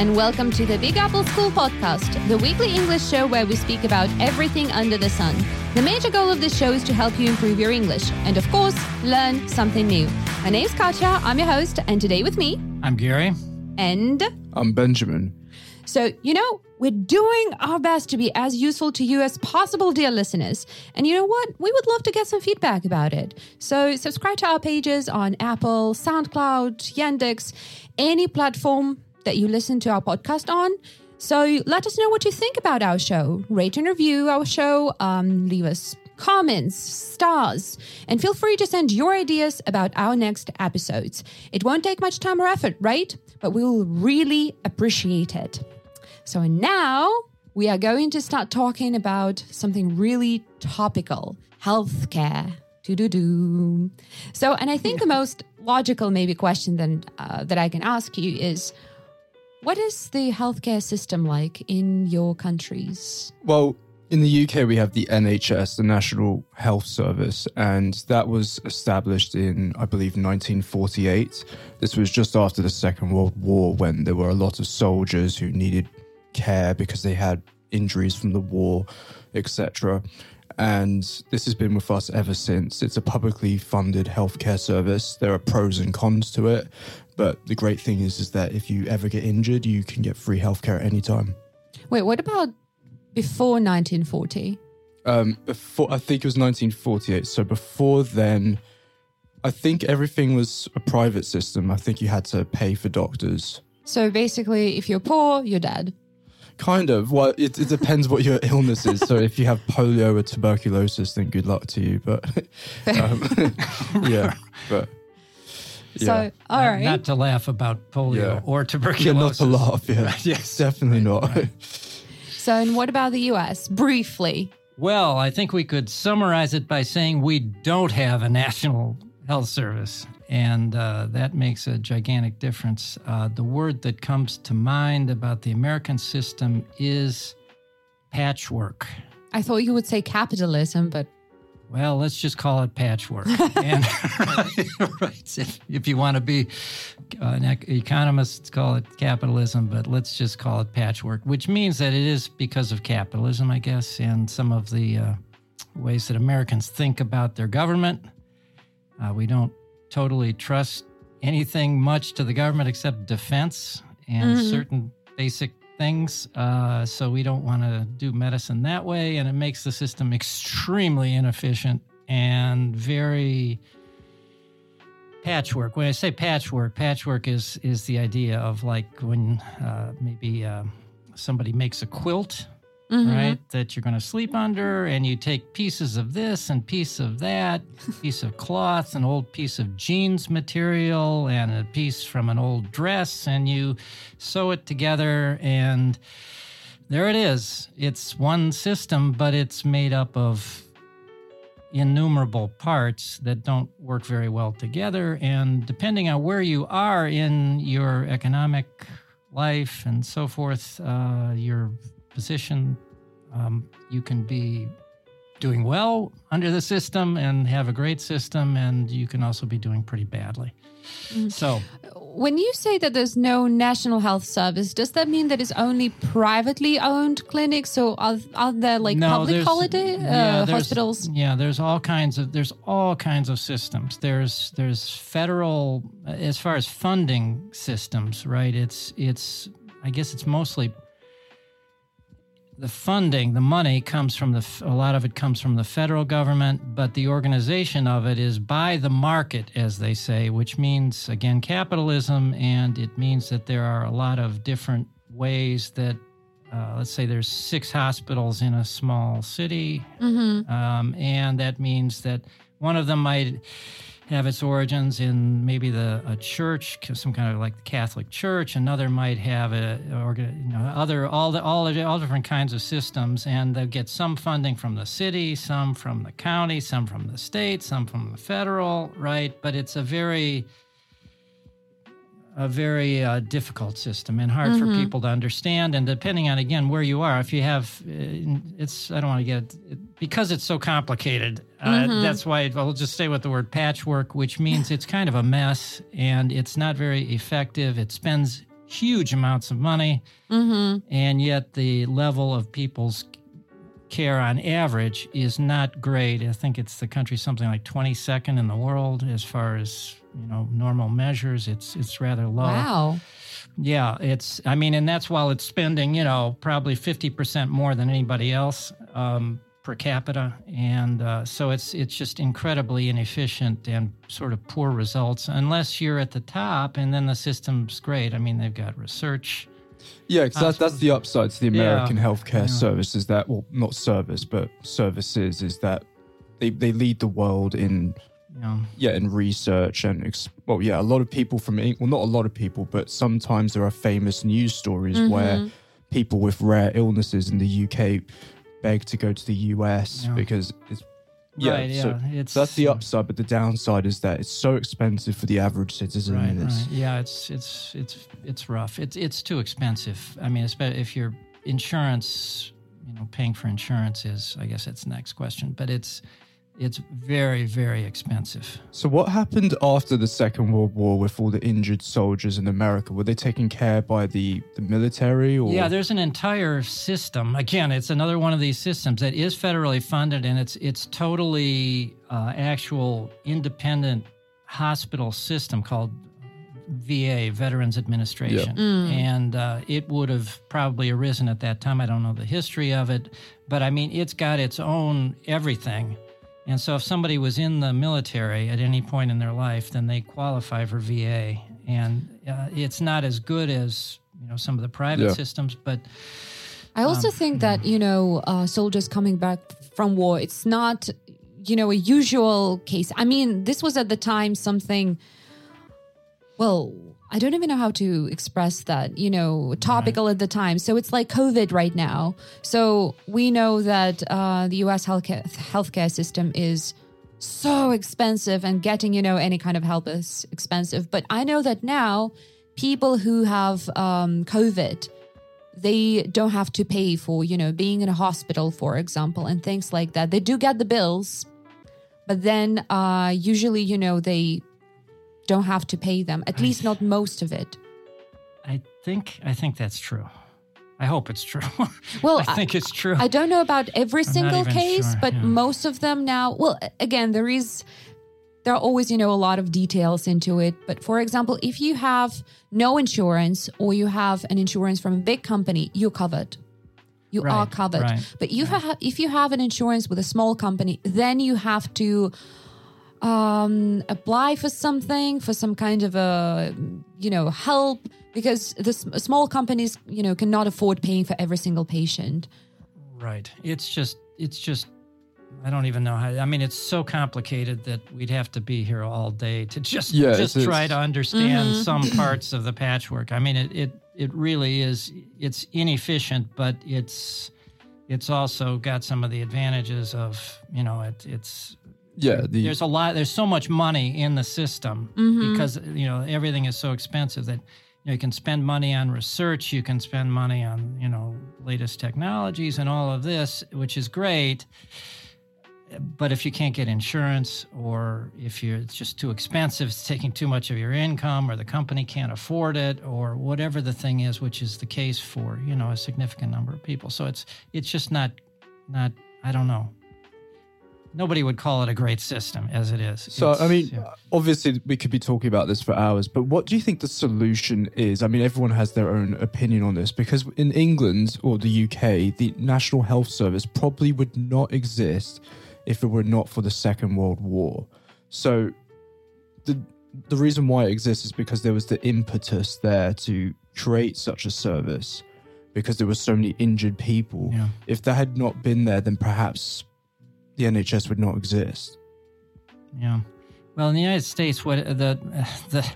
and welcome to the Big Apple School Podcast, the weekly English show where we speak about everything under the sun. The major goal of this show is to help you improve your English and, of course, learn something new. My name's Katja, I'm your host, and today with me, I'm Gary. and I'm Benjamin. so, you know, we're doing our best to be as useful to you as possible, dear listeners. And you know what? We would love to get some feedback about it. So, subscribe to our pages on Apple, SoundCloud, Yandex, any platform that you listen to our podcast on. So, let us know what you think about our show. Rate and review our show. Um, leave us comments, stars, and feel free to send your ideas about our next episodes. It won't take much time or effort, right? But we will really appreciate it. So now we are going to start talking about something really topical healthcare. Do do do. So, and I think the most logical, maybe, question then uh, that I can ask you is, what is the healthcare system like in your countries? Well, in the UK, we have the NHS, the National Health Service, and that was established in, I believe, 1948. This was just after the Second World War when there were a lot of soldiers who needed care because they had injuries from the war, etc. And this has been with us ever since. It's a publicly funded healthcare service. There are pros and cons to it, but the great thing is, is that if you ever get injured, you can get free healthcare at any time. Wait, what about before 1940? um before i think it was 1948 so before then i think everything was a private system. I think you had to pay for doctors. So basically, if you're poor, you're dead. kind of. Well it, it depends what your illness is. So if you have polio or tuberculosis then good luck to you. But um, yeah but yeah So, all right. Not to laugh about polio Yeah. or yeah tuberculosis. not to laugh yeah Yes. definitely not so, and what about the US? Briefly. Well, I think we could summarize it by saying we don't have a national health service, and uh, that makes a gigantic difference. Uh, the word that comes to mind about the American system is patchwork. I thought you would say capitalism, but Well, let's just call it patchwork. and, right, if, if you want to be uh, an ec- economist, call it capitalism, but let's just call it patchwork, which means that it is because of capitalism, I guess, and some of the uh, ways that Americans think about their government. Uh, we don't totally trust anything much to the government except defense and certain basic things. Uh, so we don't want to do medicine that way, and it makes the system extremely inefficient and very patchwork. When I say patchwork, patchwork is is the idea of like when uh, maybe uh, somebody makes a quilt. Right, that you're going to sleep under, and you take pieces of this and piece of that, piece of cloth, an old piece of jeans material, and a piece from an old dress, and you sew it together, and there it is. It's one system, but it's made up of innumerable parts that don't work very well together. And depending on where you are in your economic life and so forth, uh, your position, um, you can be doing well under the system and have a great system, and you can also be doing pretty badly. So, when you say that there's no national health service, does that mean that it's only privately owned clinics? So are, are there like public holiday yeah, uh, hospitals? Yeah, there's all kinds of there's all kinds of systems. There's there's federal as far as funding systems, right? It's it's I guess it's mostly the funding, the money comes from the a lot of it comes from the federal government, but the organization of it is by the market, as they say, which means again capitalism, and it means that there are a lot of different ways that uh, let's say there's six hospitals in a small city, um, and that means that one of them might have its origins in maybe the a church, some kind of like the Catholic Church. Another might have a, you know, other all the all the- all different kinds of systems, and they get some funding from the city, some from the county, some from the state, some from the federal, right? But it's a very a very uh, difficult system and hard for people to understand. And depending on again where you are, if you have, uh, it's I don't want to get it, because it's so complicated. Uh, That's why I'll just stay with the word patchwork, which means it's kind of a mess and it's not very effective. It spends huge amounts of money, and yet the level of people's care on average is not great. I think it's the country something like 22nd in the world as far as you know normal measures. It's it's rather low. Wow. Yeah, it's. I mean, and that's while it's spending, you know, probably fifty percent more than anybody else um, per capita, and uh, so it's it's just incredibly inefficient and sort of poor results. Unless you're at the top, and then the system's great. I mean, they've got research. Yeah, because that's, that's the upside to the American Yeah. healthcare Yeah. service is that, well, not service, but services is that they, they lead the world in, Know, yeah, in research and, ex- well, yeah, a lot of people from, well, not a lot of people, but sometimes there are famous news stories Mm-hmm. where people with rare illnesses in the UK beg to go to the US Yeah. because it's, yeah, right? Yeah, so, it's that's the upside, but the downside is that it's so expensive for the average citizen. Right, it's- right. Yeah, it's it's it's it's rough. It's it's too expensive. I mean, especially if your insurance, you know, paying for insurance is, I guess that's the next question. But it's it's very very expensive. So, what happened after the Second World War with all the injured soldiers in America? Were they taken care by the, the military? Or Yeah, there's an entire system. Again, it's another one of these systems that is federally funded, and it's it's totally uh, actual independent hospital system called VA, Veterans Administration, and uh, it would have probably arisen at that time. I don't know the history of it, but I mean, it's got its own everything. And so, if somebody was in the military at any point in their life, then they qualify for VA. And uh, it's not as good as you know some of the private Yeah. systems, but I also Um, think that, you know, uh, soldiers coming back from war, it's not, you know, a usual case. I mean, this was at the time something, well, I don't even know how to express that, you know, topical at the time. So it's like COVID right now. So we know that uh, the US healthcare, healthcare system is so expensive and getting, you know, any kind of help is expensive. But I know that now people who have um, COVID, they don't have to pay for, you know, being in a hospital, for example, and things like that. They do get the bills, but then uh, usually, you know, they don't have to pay them, at least not most of it. I think I think that's true. I hope it's true. Well, I think it's true. I don't know about every not single case, sure, but yeah. most of them now, well, again, there is there are always, you know, a lot of details into it. But for example, if you have no insurance or you have an insurance from a big company, you're covered. You are covered. right, But you have if you have an insurance with a small company, then you have to um apply for something for some kind of a you know help because the small companies you know cannot afford paying for every single patient Right. It's just, it's just, I don't even know how. I mean, it's so complicated that we'd have to be here all day to just Yeah, just it's- try it's- to understand Mm-hmm. some parts of the patchwork. I mean, it, it it really is. It's inefficient, but it's it's also got some of the advantages of you know it, it's yeah, the, there's a lot there's so much money in the system mm-hmm. because you know everything is so expensive that you, know, you can spend money on research you can spend money on you know latest technologies and all of this which is great. But if you can't get insurance or if you're it's just too expensive it's taking too much of your income or the company can't afford it or whatever the thing is which is the case for you know a significant number of people. So it's it's just not not i don't know nobody would call it a great system as it is So, It's- I mean, yeah. obviously, we could be talking about this for hours, but what do you think the solution is? I mean, everyone has their own opinion on this because in England or the UK, the National Health Service probably would not exist if it were not for the Second World War. So, the the reason why it exists is because there was the impetus there to create such a service because there were so many injured people. Yeah. If that had not been there, then perhaps the NHS would not exist. Yeah. Well, in the United States, what the the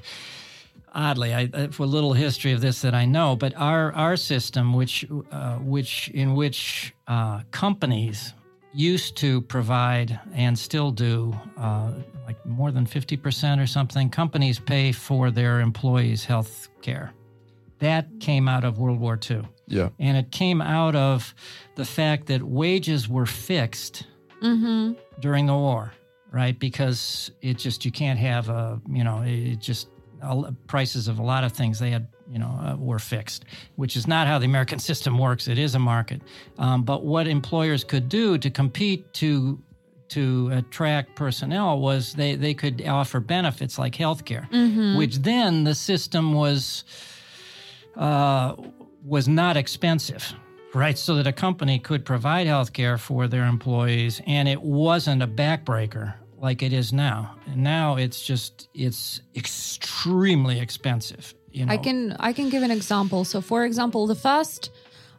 oddly, I for a little history of this that I know, but our our system, which uh, which in which uh, companies used to provide and still do, uh, like more than fifty percent or something, companies pay for their employees' health care. That came out of World War II. Yeah. And it came out of the fact that wages were fixed during the war, right? Because it just, you can't have a, you know, it just, prices of a lot of things. They had you know, uh, were fixed, which is not how the American system works. It is a market. Um, but what employers could do to compete to to attract personnel was they, they could offer benefits like health care, which then the system was uh, was not expensive, right? So that a company could provide health care for their employees and it wasn't a backbreaker like it is now. And now it's just it's extremely expensive. You know? I can I can give an example. So, for example, the first,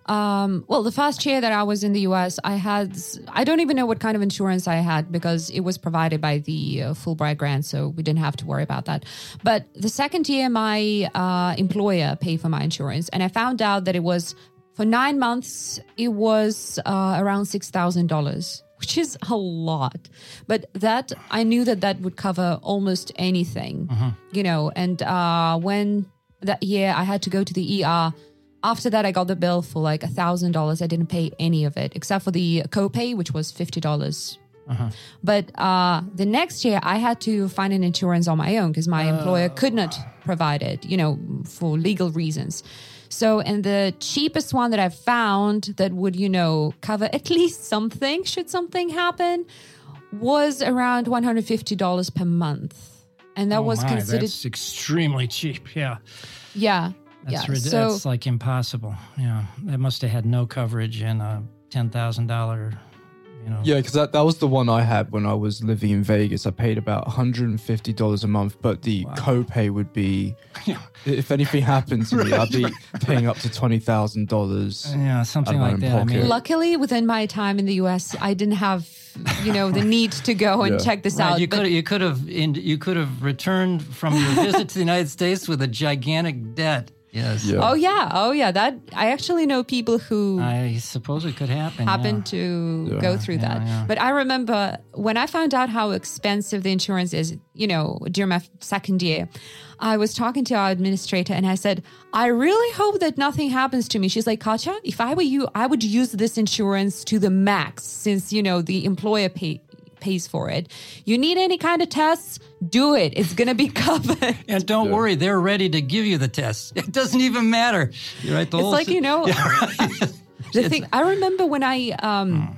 um, well, the first year that I was in the U.S., I had I don't even know what kind of insurance I had because it was provided by the uh, Fulbright grant, so we didn't have to worry about that. But the second year, my uh, employer paid for my insurance, and I found out that it was for nine months. It was uh, around six thousand dollars which is a lot. But that I knew that that would cover almost anything, you know. And uh, when that year I had to go to the ER. After that, I got the bill for like a thousand dollars. I didn't pay any of it except for the copay, which was fifty dollars. But uh, the next year, I had to find an insurance on my own because my employer could not provide it, you know, for legal reasons. So, and the cheapest one that I found that would, you know, cover at least something should something happen was around $150 per month. And that Oh was my, considered, that's extremely cheap. Yeah. yeah. That's yeah. rid- so, that's like impossible. Yeah, that must have had no coverage in a ten thousand dollar. You know. Yeah, because that, that was the one I had when I was living in Vegas. I paid about $150 a month, but the copay would be, if anything happened to me, I'd be paying up to $20,000. Yeah, something Out of my like that. I mean, luckily, within my time in the US, I didn't have, you know, the need to go and Yeah. check this right, out. you could you could have in, you could have returned from your visit to the United States with a gigantic debt. Yes. Yeah. Oh yeah, oh yeah. That I actually know people who I suppose it could happen. happen yeah. to Yeah. go through that. yeah. But I remember when I found out how expensive the insurance is, you know, during my second year, I was talking to our administrator and I said, I really hope that nothing happens to me. She's like, Katya, if I were you, I would use this insurance to the max since, you know, the employer pay, pays for it. You need any kind of tests, do it. It's going to be covered. And don't worry, they're ready to give you the test. It doesn't even matter. You're right. The It's whole like, si- you know, the thing I remember when I um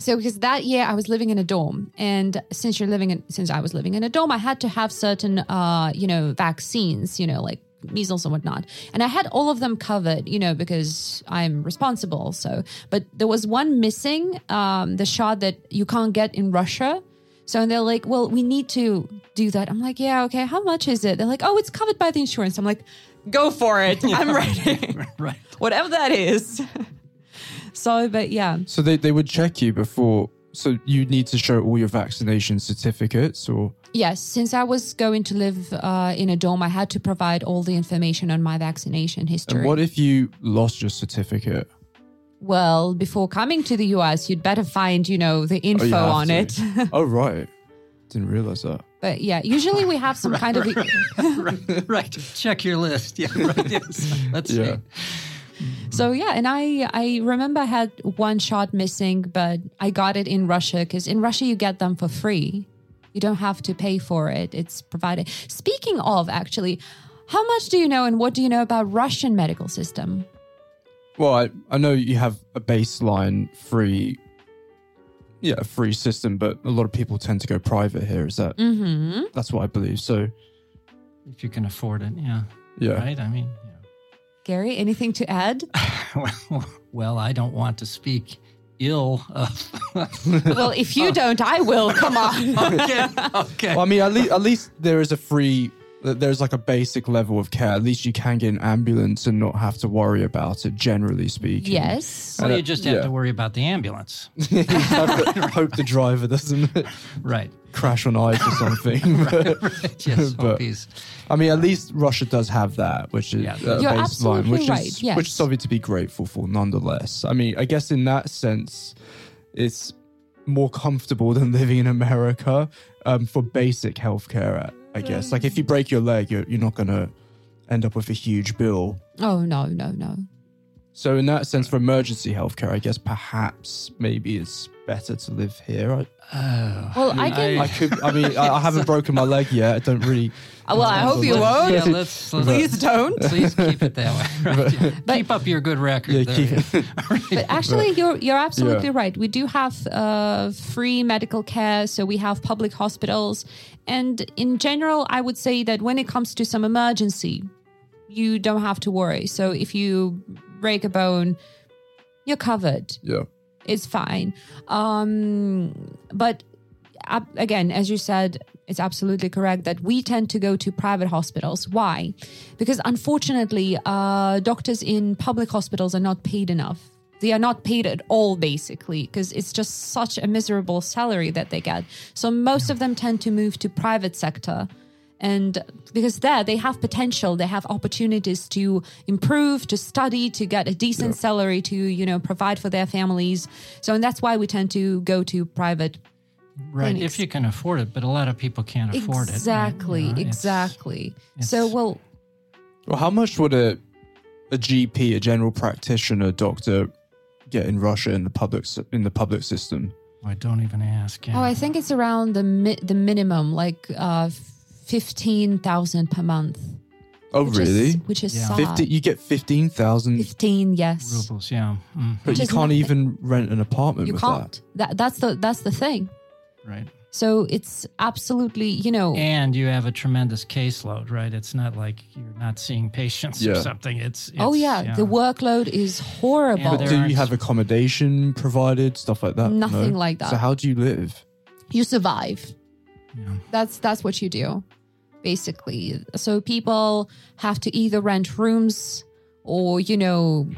so because that year I was living in a dorm and since you're living in since I was living in a dorm I had to have certain uh you know vaccines you know like measles and whatnot and I had all of them covered you know because I'm responsible so but there was one missing um the shot that you can't get in Russia so and they're like well we need to do that I'm like yeah okay how much is it they're like oh it's covered by the insurance I'm like go for it I'm ready right. whatever that is. so, but yeah, So they, they would check you before. So you need to show all your vaccination certificates or. Yes, since I was going to live uh, in a dorm, I had to provide all the information on my vaccination history. And what if you lost your certificate? well, before coming to the US, you'd better find, you know, the Oh, info have on to. it. oh, right. Didn't realize that. but yeah, usually we have some kind of. right. Right. Check your list. Yeah. Right. Yes. Let's Yeah. see. So yeah, and I I remember I had one shot missing, but I got it in Russia because in Russia you get them for free. You don't have to pay for it; it's provided. Speaking of, actually, how much do you know and what do you know about Russian medical system? Well, I, I know you have a baseline free, yeah, free system, but a lot of people tend to go private here. Is that? Mm-hmm. That's what I believe. So, If you can afford it. Yeah. yeah. Right. I mean. Gary, anything to add? Well, well, I don't want to speak ill of. Uh, well, if you don't, I will. Come on. okay. Okay. Well, I mean, at least, at least there is a free. There's like a basic level of care. At least you can get an ambulance and not have to worry about it. Generally speaking, yes. Well, you uh, just have yeah. to worry about the ambulance. hope, hope the driver doesn't Right. Crash on ice or something. But, Yes. But- hope I mean, at least Russia does have that, which is Yeah. a You're baseline, which right, is yes. which is something to be grateful for, nonetheless. I mean, I guess in that sense, it's more comfortable than living in America um, for basic healthcare. I guess, like if you break your leg, you're you're not gonna end up with a huge bill. Oh no, no, no. So in that sense, for emergency healthcare, I guess perhaps maybe it's better to live here. I, Oh, Well, I can- I could. I mean, I, I haven't broken my leg yet. I don't really. Uh, well, I hope you won't. Yeah, let's, let's Please don't. please keep it that way. Right? Yeah. keep up your good record. Yeah, there. keep- But actually, you're you're absolutely right. We do have uh, free medical care, so we have public hospitals, and in general, I would say that when it comes to some emergency, you don't have to worry. So if you break a bone, you're covered. Yeah. It's fine. Um, but uh, again, as you said, it's absolutely correct that we tend to go to private hospitals. Why? Because unfortunately, uh, doctors in public hospitals are not paid enough. They are not paid at all, basically, because it's just such a miserable salary that they get. So most of them tend to move to private sector and because there they have potential they have opportunities to improve to study to get a decent salary to you know provide for their families so and that's why we tend to go to private Right, clinics. if you can afford it, but a lot of people can't afford it. right? exactly You know, it's- exactly so well Well, how much would a a GP, a general practitioner, doctor, get in Russia in the public in the public system? I don't even ask. yeah. oh i think it's around the mi- the minimum like uh 15000 per month Oh, which really? is, which is Yeah. sad. Fifty? You get fifteen thousand, 15 yes rubles. Yeah, mm, but Which you can't nothing. even rent an apartment you with can't that that's the that's the thing right. so it's absolutely you know And you have a tremendous caseload, right? It's not like you're not seeing patients or something. It's, it's oh yeah, the workload is horrible And that. there Do you have accommodation provided, stuff like that? Nothing No? like that. So how do you live? you survive Yeah. that's that's what you do basically so people have to either rent rooms or you know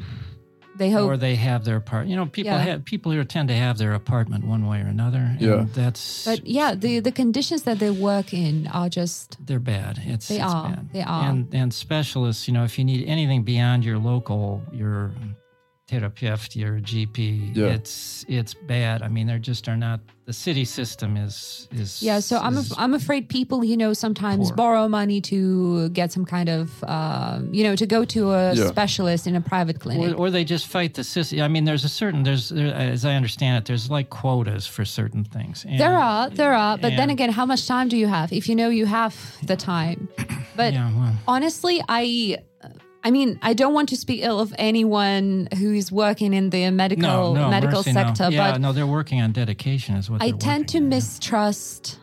they hope or they have their apart. You know, people Yeah. have people here tend to have their apartment one way or another. and Yeah. that's but yeah the the conditions that they work in are just they're bad. It's They it's are. bad. They are. And and specialists, you know, if you need anything beyond your local, your therapist, your GP, Yeah. it's it's bad. I mean, there just are not. The city system is is yeah so i'm af- i'm afraid people you know sometimes Poor. borrow money to get some kind of um, you know to go to a Yeah. specialist in a private clinic or, or they just fight the system. I mean, there's a certain there's there, as I understand it, there's like quotas for certain things. And, there are there are but then again how much time do you have if you know you have the time but Yeah, well, honestly i i mean i don't want to speak ill of anyone who is working in the medical no, no, medical mercy, no. sector Yeah, but no, they're working on dedication, is what i tend to on. mistrust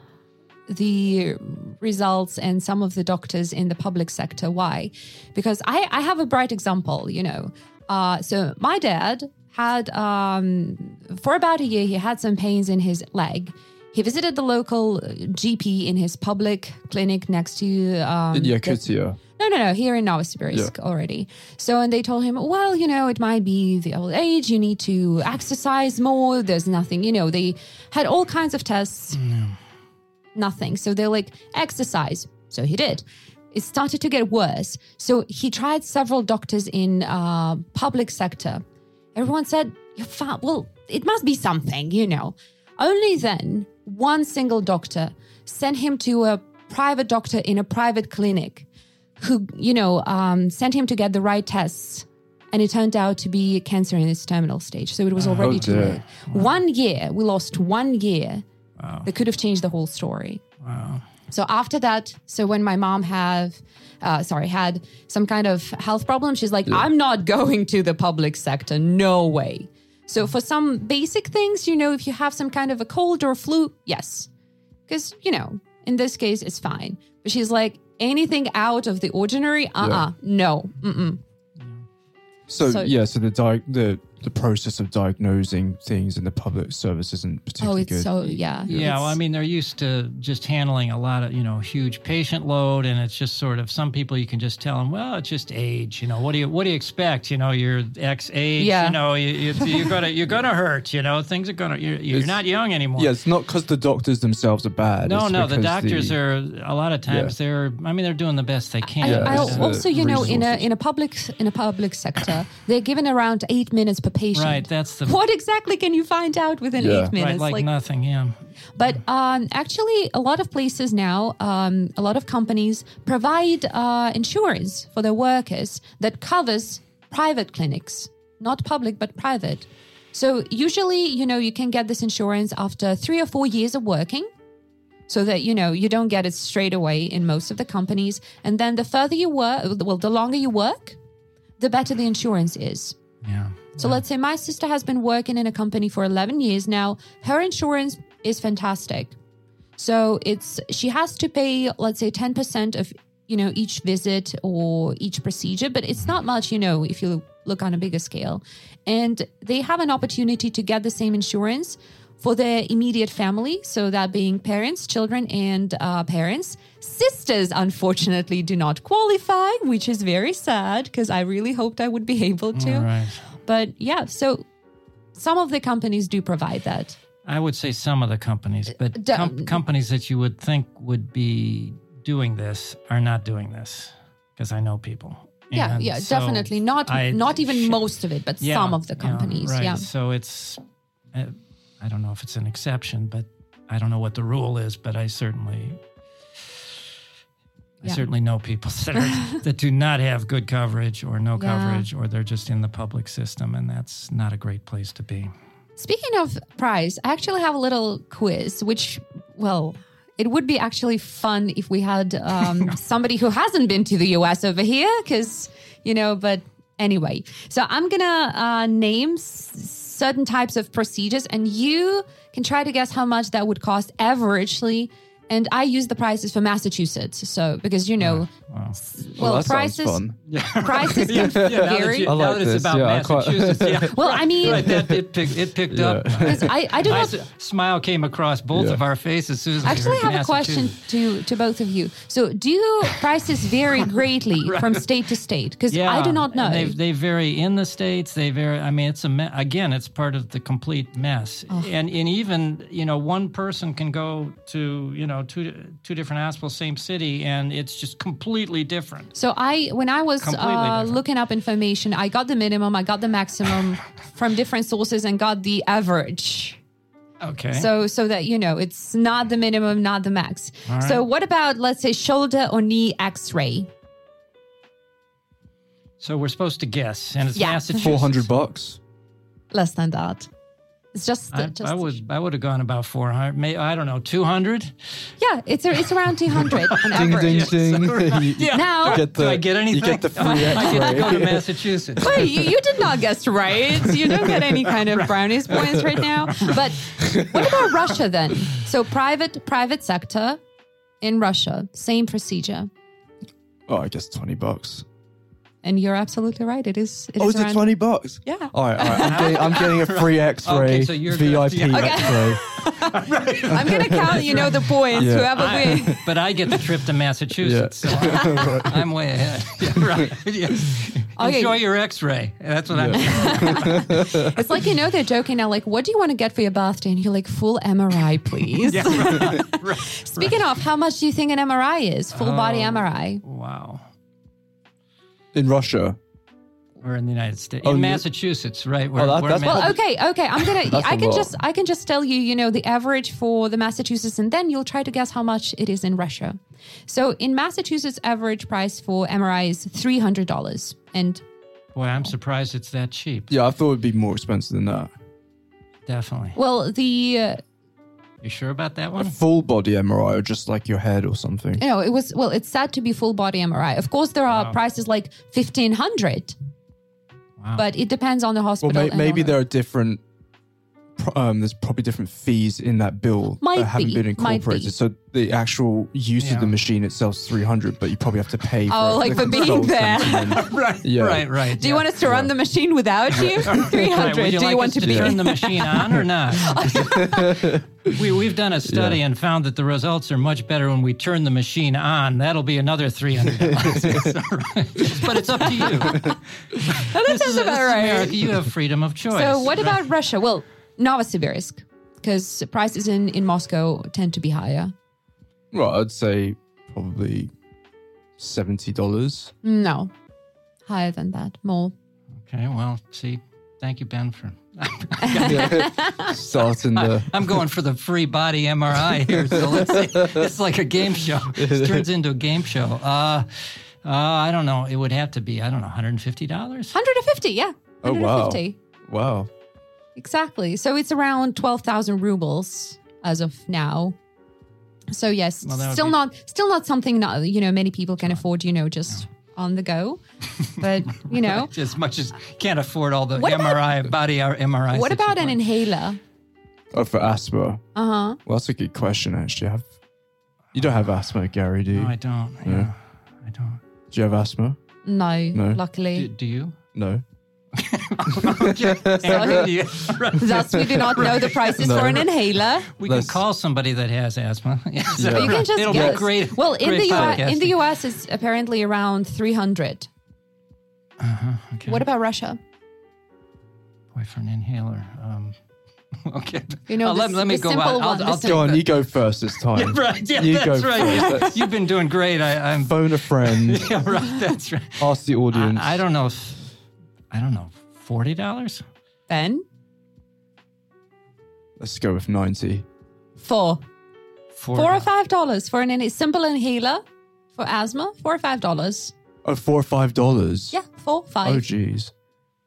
the results and some of the doctors in the public sector why because i i have a bright example you know uh so my dad had um for about a year he had some pains in his leg he visited the local gp in his public clinic next to um In the- Yakutia. No, no, no. Here in Novosibirsk already. So, and they told him, well, you know, it might be the old age. You need to exercise more. There's nothing, you know, they had all kinds of tests. Nothing. So they're like, exercise. So he did. It started to get worse. So he tried several doctors in uh, public sector. Everyone said, you're fine. Well, it must be something, you know. Only then, one single doctor sent him to a private doctor in a private clinic who, you know, um, sent him to get the right tests. And it turned out to be cancer in its terminal stage. So it was already Oh, too late. One year, we lost one year Wow. that could have changed the whole story. Wow. So after that, so when my mom have, uh, sorry, had some kind of health problem, she's like, I'm not going to the public sector. No way. So for some basic things, you know, if you have some kind of a cold or flu, yes, because you know, in this case, it's fine. But she's like, anything out of the ordinary, uh, uh no, mm-mm. So, So- yeah, so the di- the the process of diagnosing things in the public service isn't particularly Oh, particularly it's good. so yeah. Yeah, well, I mean, they're used to just handling a lot of, you know, huge patient load, and it's just sort of some people you can just tell them, well, it's just age. You know, what do you what do you expect? You know, you're X age. Yeah. You know, you, you, you're gonna you're gonna hurt. You know, things are gonna you're, you're not young anymore. yeah, it's not because the doctors themselves are bad. No, it's no, the doctors the- are a lot of times they're. I mean, they're doing the best they can. I, Yeah, I also, you know, in a in a public in a public sector, they're given around eight minutes per patient. right, that's the What exactly can you find out within Yeah. eight right, minutes? like, nothing. Yeah, but um, actually, a lot of places now, um, a lot of companies provide uh, insurance for their workers that covers private clinics. not public, but private. So usually, you know, you can get this insurance after three or four years of working. So that, you know, you don't get it straight away in most of the companies. And then the further you work, well, the longer you work, the better the insurance is. So let's say my sister has been working in a company for 11 years now. Her insurance is fantastic. So it's she has to pay let's say 10% of you know each visit or each procedure, but it's not much, you know, if you look on a bigger scale. And they have an opportunity to get the same insurance for their immediate family, so that being parents, children, and uh, parents. Sisters, unfortunately, do not qualify, which is very sad because I really hoped I would be able to. Right. But yeah, so some of the companies do provide that. I would say some of the companies, but d- com- companies that you would think would be doing this are not doing this because I know people. Yeah, And yeah, so definitely. Not I- not even most of it, but Yeah, some of the yeah, companies. right. Yeah. So it's, uh, I don't know if it's an exception, but I don't know what the rule is, but I certainly, I Yeah. certainly know people that, are, that do not have good coverage or no Yeah. coverage, or they're just in the public system, and that's not a great place to be. Speaking of price, I actually have a little quiz, which, well, it would be actually fun if we had um, somebody who hasn't been to the US over here, because, you know, but anyway. So I'm going to uh, name s- certain types of procedures, and you can try to guess how much that would cost averagely. And I use the prices for Massachusetts. So, because, you know, Wow. well, that prices, sounds prices can vary. I like now that this. it's about Yeah, I Massachusetts, yeah. Well, I mean- right, that, it, picked, it picked up. I, I do I not s- smile came across both Yeah. of our faces. as soon as we Actually, I heard have a question to to both of you. So, do prices vary greatly from state to state? Because Yeah, I do not know. They, they vary in the states. They vary. I mean, it's a me- again, it's part of the complete mess. Oh. And and even you know, one person can go to you know two two different hospitals, same city, and it's just completely different. so, I when I was uh, looking up information, I got the minimum, I got the maximum from different sources, and got the average. Okay. So, so that you know, it's not the minimum, not the max. All So, what about let's say shoulder or knee X-ray? so we're supposed to guess, and it's Yeah. Massachusetts. Four hundred bucks. Less than that. It's just, I, just I would I would have gone about four hundred. May I don't know two hundred. yeah, it's it's around two hundred on Ding average. ding ding. You- Yeah. Now- Get the, Do I get anything? You get the free I get to go to Massachusetts. Wait, you, you did not guess right. You don't get any kind of brownies points right now. But what about Russia then? So private private sector in Russia, same procedure. oh, I guess twenty bucks. And you're absolutely right. It is. It Oh, is is it around- twenty bucks? Yeah. All right, all right. I'm getting, I'm getting a free X-ray, Okay, so you're good. VIP Yeah. Okay. X-ray. I'm gonna count. You know the points. Yeah. Whoever I- wins. but I get the trip to Massachusetts, so I'm, I'm way ahead. Yeah, right. Yes. Okay. Enjoy your X-ray. That's what I'm. It's like you know they're joking now. Like, what do you want to get for your birthday? And you're like, full MRI, please. Yeah, right, right. Speaking of, how much do you think an MRI is? Full body Oh. MRI. Wow. In Russia. We're in the United States, Oh, in Massachusetts, right? Where, Oh, that- where that's Well, okay, okay. I'm gonna. I can just. I can just tell you. You know the average for the Massachusetts, and then you'll try to guess how much it is in Russia. So in Massachusetts, average price for MRI is three hundred dollars, and boy, I'm surprised it's that cheap. Yeah, I thought it'd be more expensive than that. Definitely. well, the uh, You sure about that A one? full body MRI or just like your head or something. you know it was well, it's said to be full body MRI. Of course, there are Wow. prices like fifteen hundred, Wow. but it depends on the Well, hospital. may, maybe there are different. Pro- Um, there's probably different fees in that bill Might that haven't be, been might be. incorporated. So the actual use Yeah. of the machine itself is 300, but you probably have to pay. For Oh, it, like the for being there. right, Yeah. right, right. Do you want us to run the machine without you? Three Right, you Do like you want us to to be? turn the machine on or not? we, we've done a study and found that the results are much better when we turn the machine on. That'll be another three hundred but it's up to you. this is, about this right. America. You have freedom of choice. So what about Russia? Well, Novosibirsk, because prices in, in Moscow tend to be higher. Well, I'd say probably seventy dollars. No, higher than that. More. Okay, well, see, thank you, Ben, for. Starting the I'm going for the free body MRI here. So let's see. It's like a game show. It turns into a game show. Uh, uh, I don't know. It would have to be, I don't know, $150? 150, yeah. Oh, wow. Wow. Exactly. So it's around 12,000 rubles as of now. So yes, Well, still be- not still not something not you know many people can afford, you know, just on the go. But, you know, as much as can't afford all the What about- MRI body or MRI. what about an inhaler? Oh, for asthma. Uh-huh. Well, that's a good question, actually. Have you don't have asthma, Gary? Do you? No, I don't. Yeah, Yeah. I don't. do you have asthma? No, No. Do, luckily. do you? No. Do. Thus we do not know the prices No. for an inhaler. We Let's- can call somebody that has asthma. Yeah, so You can just it'll guess. be great. well, in great the US, in the. US it's apparently around 300. Uh-huh, okay. What about Russia? boy for an inhaler? Um, okay. You know, Uh, let, the- let me go. simple I'll, I'll, I'll Go on, take you go first this time. the- right. Yeah, You that's go right. first. You've been doing great. I, I'm. Phone a friend. Yeah, right. That's right. Ask the audience. I, I don't know. If, I don't know. Forty dollars. Ben? Let's go with 90. Four. Four, Four or five dollars for an in- simple inhaler for asthma. Four or five dollars. Oh, four or five dollars. Yeah, four, Oh, five. geez.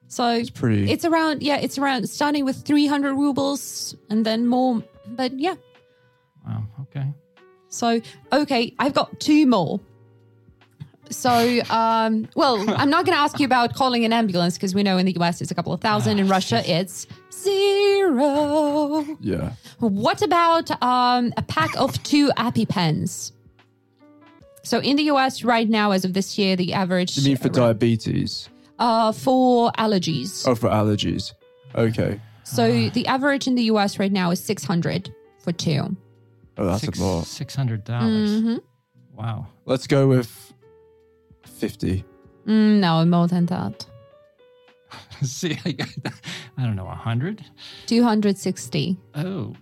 so It's pretty. it's around, yeah, it's around starting with 300 rubles and then more. But yeah. Wow. Okay. So, okay, I've got two more. So, um, well, I'm not going to ask you about calling an ambulance because we know in the US it's a couple of thousand. In Russia, it's zero. yeah. What about um, a pack of two EpiPens? So in the US right now, as of this year, the average You mean for diabetes? uh, for allergies. Oh, for allergies. Okay. So the average in the US right now is 600 for two. Oh, that's Six a lot. six hundred dollars. Mm-hmm. Wow. Let's go with 50. Mm, no, more than that. See, I, I don't know, a hundred. 260. Oh,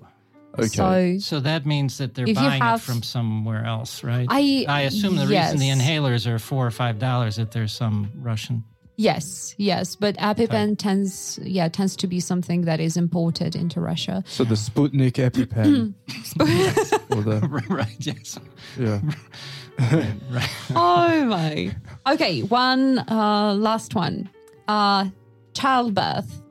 Okay. So so that means that they're buying have- it from somewhere else, right? I- I assume the reason the inhalers are four or five dollars that there's some Russian. yes, yes, but EpiPen tends yeah tends to be something that is imported into Russia. so the Sputnik EpiPen. or the, right. Yes. yeah. Right. oh my. Okay, one uh last one. Uh childbirth.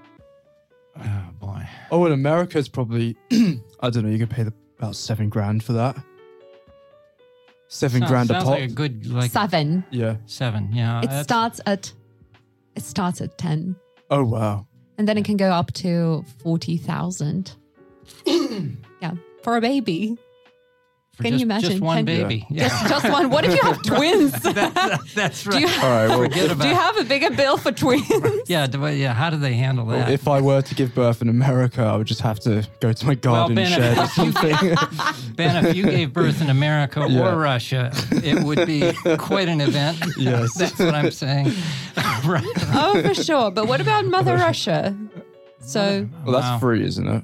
Oh boy. Oh, in America, it's probably, I don't know, you can pay the, about seven grand for that. Seven Sounds, grand a sounds pop. like a good like Seven. yeah. seven. Yeah. It that's- starts at it starts at 10 Oh, wow. and then it can go up to 40,000. yeah, for a baby. For can just, you imagine? Just one Can baby. Yeah. Just, just one. What if you have twins? that's, that's right. Do you, All right. Well, Forget about do you have a bigger bill for twins? Yeah, do, yeah. How do they handle that? if I were to give birth in America, I would just have to go to my garden Ben, shed or if you- something. Ben, if you gave birth in America Yeah. or Russia, it would be quite an event. Yes. That's what I'm saying. right. oh, for sure. But what about Mother Russia? So well, that's Wow. free, isn't it?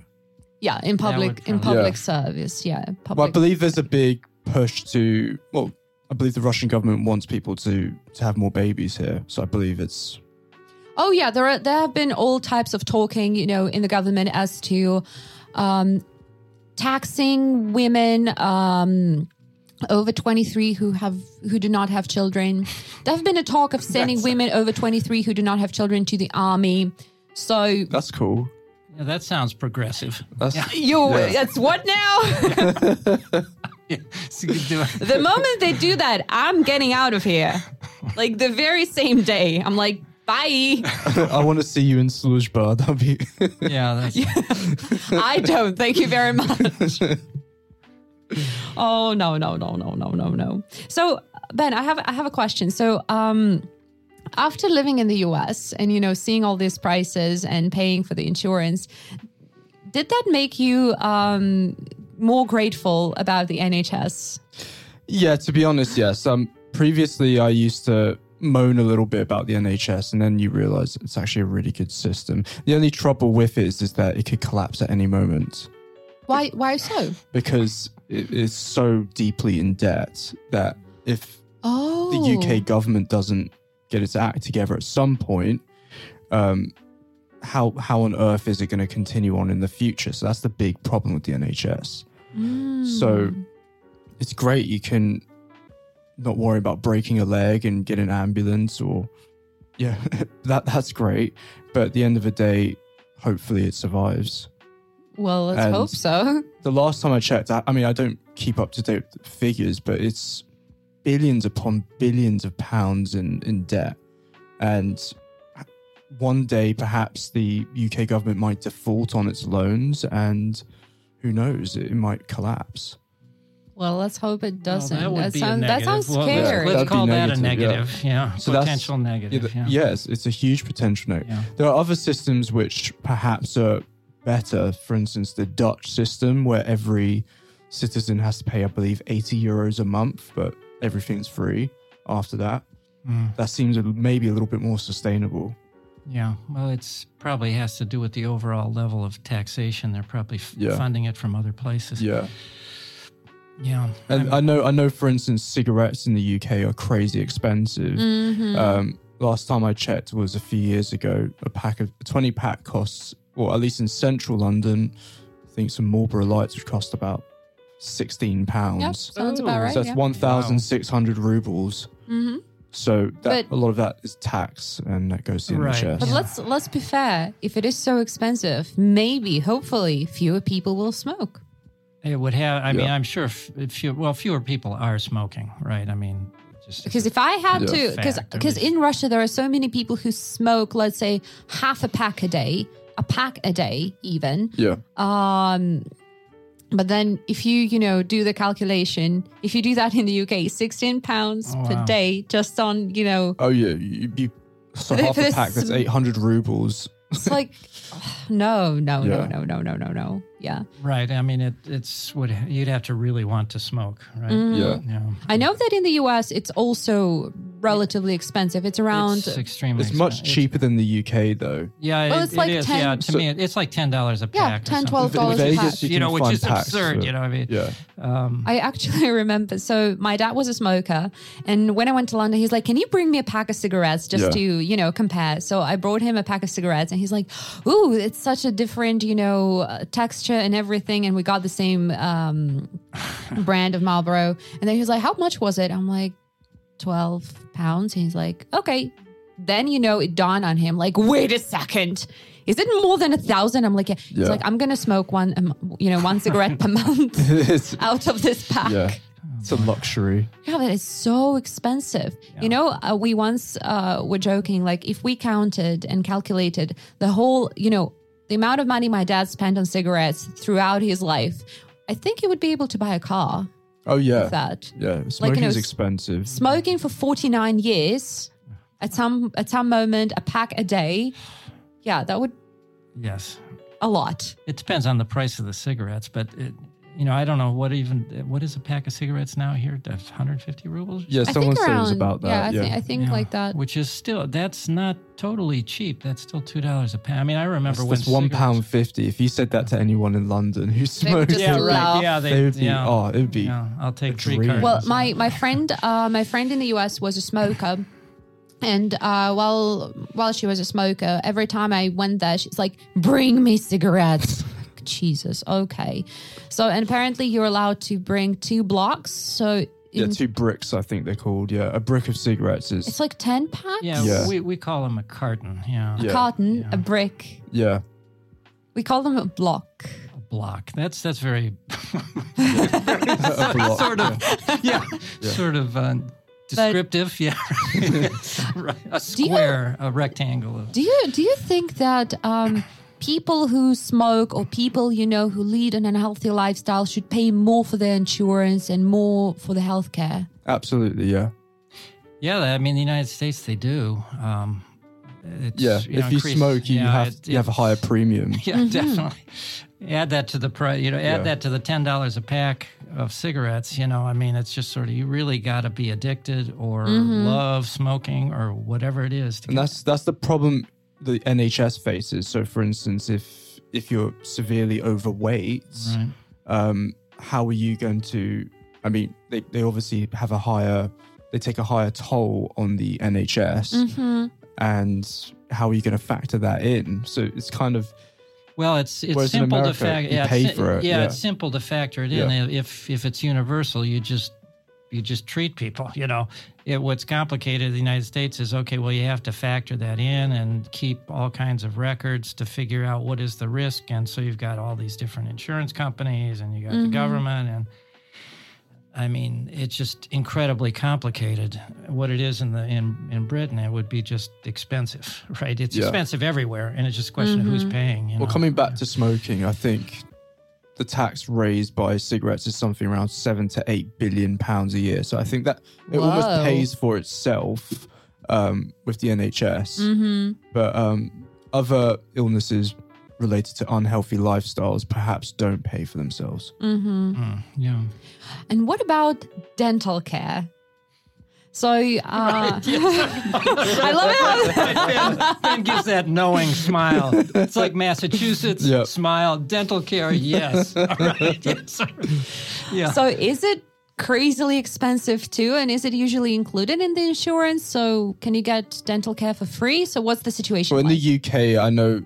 Yeah, in public in public Yeah. service, yeah, public. Well, I believe there's a big push to, well, I believe the Russian government wants people to, to have more babies here. So I believe it's, Oh yeah, there are there have been all types of talking, you know, in the government as to um, taxing women um, over 23 who have who do not have children. There have been a talk of sending women over 23 who do not have children to the army. So that's cool. Yeah, that sounds progressive. That's, you Yeah. that's what now? Yeah. So you do it. the moment they do that, I'm getting out of here. Like the very same day. I'm like, bye. I want to see you in Sluzhba. That'll be, Yeah, that's, I don't. Thank you very much. oh no no no no no no no. So Ben, I have I have a question. So um, after living in the U.S. and you know seeing all these prices and paying for the insurance, did that make you um, more grateful about the NHS? Yeah, to be honest, yes. Um, previously, I used to moan a little bit about the NHS, and then you realize it's actually a really good system. The only trouble with it is, is that it could collapse at any moment Why why so? because it is so deeply in debt that if Oh, the UK government doesn't get its act together at some point, um, how how on earth is it going to continue on in the future? So that's the big problem with the NHS. So it's great you can not worry about breaking a leg and get an ambulance or yeah, that that's great. But at the end of the day, hopefully it survives. Well, let's And- hope so. The last time I checked, I, I mean, I don't keep up to date with the figures, but it's billions upon billions of pounds in, in debt. And one day, perhaps the UK government might default on its loans, and who knows, it might collapse. Well, let's hope it doesn't. Well, that would be a sound- that sounds Well, scary. let's- That'd Let's be call that a negative, yeah. negative. Yeah, So that's- potential Yeah, negative. the- Yeah. Yes, it's a huge potential note. Yeah. There are other systems which perhaps are better. For instance, the Dutch system, where every citizen has to pay, I believe, 80 euros a month, but everything's free after that. Mm. That seems maybe a little bit more sustainable. Yeah, well, it's probably has to do with the overall level of taxation. They're probably f- Yeah. funding it from other places. Yeah. yeah. And I'm- I know, I know. For instance, cigarettes in the UK are crazy expensive. Mhm. Um, last time I checked was a few years ago. A pack of a twenty pack costs, or at least in central London, I think some Marlboro Lights would cost about sixteen yep, pounds. sounds Oh, about right. so that's yeah. one thousand six hundred rubles. Mhm. So that, But- a lot of that is tax, and that goes to the Right. NHS. But Yeah. let's let's be fair. If it is so expensive, maybe, hopefully, fewer people will smoke. It would have. I mean, I'm sure. F- few, well, fewer people are smoking, right? I mean, just Because if I had Yeah. to, because because in Russia there are so many people who smoke, let's say half a pack a day, a pack a day, even. yeah, Um, but then if you you know do the calculation, if you do that in the UK, sixteen pounds Oh, per wow. day just on you know, oh yeah, you, you so half a pack that's eight hundred rubles. it's like no, no, Yeah. no, no, no, no, no, no. Yeah. right. I mean, it, it's would you'd have to really want to smoke, right? Mm. Yeah. Yeah. I know that in the US it's also relatively expensive. It's around It's extremely. It's much expensive. cheaper than the UK though. Yeah, Well, it- it's like it is. 10 Yeah, to So- me, it's like ten dollars a pack. or 10, something. 12 dollars a pack. you You know, which is packs absurd. for- You know, I mean, Yeah, um, I actually remember. So my dad was a smoker, and when I went to London, he's like, "Can you bring me a pack of cigarettes just Yeah. to you know compare?" So I brought him a pack of cigarettes, and he's like, "Ooh, it's such a different you know uh, and everything." And we got the same um, brand of Marlboro, and then he was like, "How much was it?" I'm like, 12 pounds." And he's like, "Okay." Then you know it dawned on him, like, "Wait a second, Is it more than a thousand? I'm like, yeah. He's Yeah. like, I'm gonna smoke one, um, you know, one cigarette per month out of this pack. yeah, it's a luxury. Yeah, but it's so expensive. You know, uh, we once uh, were joking, like if we counted and calculated the whole, you know, the amount of money my dad spent on cigarettes throughout his life, I think he would be able to buy a car Oh yeah, with that. yeah. Smoking know, is s- expensive. Smoking for 49 years, at some at some moment, a pack a day. Yeah, that would yes, a lot. it depends on the price of the cigarettes, but it, you know, I don't know what even what is a pack of cigarettes now here? That's 150 rubles. Yeah, someone think said it around was about that. yeah, I, Yeah, Think, I think Yeah, like that. which is still that's not totally cheap. That's still two dollars a pound. I mean, I remember That's, when that's one cigarettes- pound fifty. If you said that to anyone in London who would smokes, Yeah, right. Yeah, they, They would be- yeah, oh, it would be Yeah, I'll take a three dream. cartons. Well, my my friend, uh, my friend in the US was a smoker, and uh, while while she was a smoker, every time I went there, she's like, "Bring me cigarettes." Like, Jesus, okay. So, and apparently, you're allowed to bring two blocks. So, yeah, two bricks. I think they're called. Yeah, a brick of cigarettes is. it's like ten packs. yeah, Yeah. we we call them a carton. Yeah, a Yeah. carton, Yeah. a brick. yeah, We call them a block. a block. That's that's very a block, sort of yeah. yeah, sort of uh, descriptive. yeah, right. a you- square, a rectangle. Of, Do you do you think that um, people who smoke or people you know who lead an unhealthy lifestyle should pay more for their insurance and more for the healthcare? Absolutely, yeah, yeah, I mean, the United States they do. Um, it's, yeah. you know, if you increase- smoke, you yeah, have it- you have a higher premium. Yeah, definitely. Add that to the price. You know, add Yeah. that to the ten dollars a pack of cigarettes. You know, I mean, it's just sort of you really got to be addicted or love smoking or whatever it is. To and that's that's the problem the NHS faces. So, for instance, if if you're severely overweight, right. um, how are you going to? I mean, they they obviously have a higher, they take a higher toll on the NHS, Mm-hmm. and how are you going to factor that in? So it's kind of Well, it's it's Whereas in simple to factor. Yeah, pay it's, for it, Yeah, yeah. it's simple to factor it in. Yeah. If if it's universal, you just you just treat people. You know, it, what's complicated in the United States is okay. Well, you have to factor that in and keep all kinds of records to figure out what is the risk, and so you've got all these different insurance companies, and you got the mm-hmm. government, and I mean, it's just incredibly complicated. What it is in the in in Britain, it would be just expensive, right? It's Yeah. expensive everywhere, and it's just a question of who's mm-hmm. paying. You Well, know? coming back to smoking, I think the tax raised by cigarettes is something around seven to eight billion pounds a year. So I think that it almost pays for itself um, with the NHS. Mm-hmm. But um, other illnesses related to unhealthy lifestyles perhaps don't pay for themselves. Mm-hmm. Mm, yeah. And what about dental care? So, uh, I love it. How, ben, ben gives that knowing smile. It's like Massachusetts Yep. smile, dental care, yes. All right. Yes. Yeah. so, is it crazily expensive too? And is it usually included in the insurance? So, can you get dental care for free? So, what's the situation? Well, in like? the UK, I know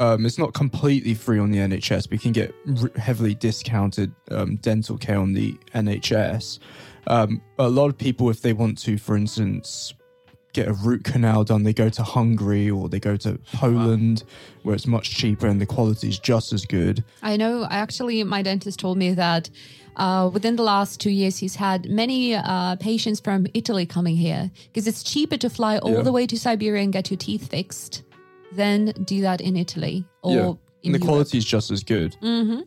um, it's not completely free on the NHS. We can get r- heavily discounted um, dental care on the NHS. Um, a lot of people, if they want to, for instance, get a root canal done, they go to Hungary or they go to Poland, where it's much cheaper and the quality is just as good. I know. Actually, my dentist told me that uh, within the last two years, he's had many uh, patients from Italy coming here because it's cheaper to fly all Yeah. the way to Siberia and get your teeth fixed than do that in Italy or yeah, in and the Europe. quality is just as good. Mm-hmm.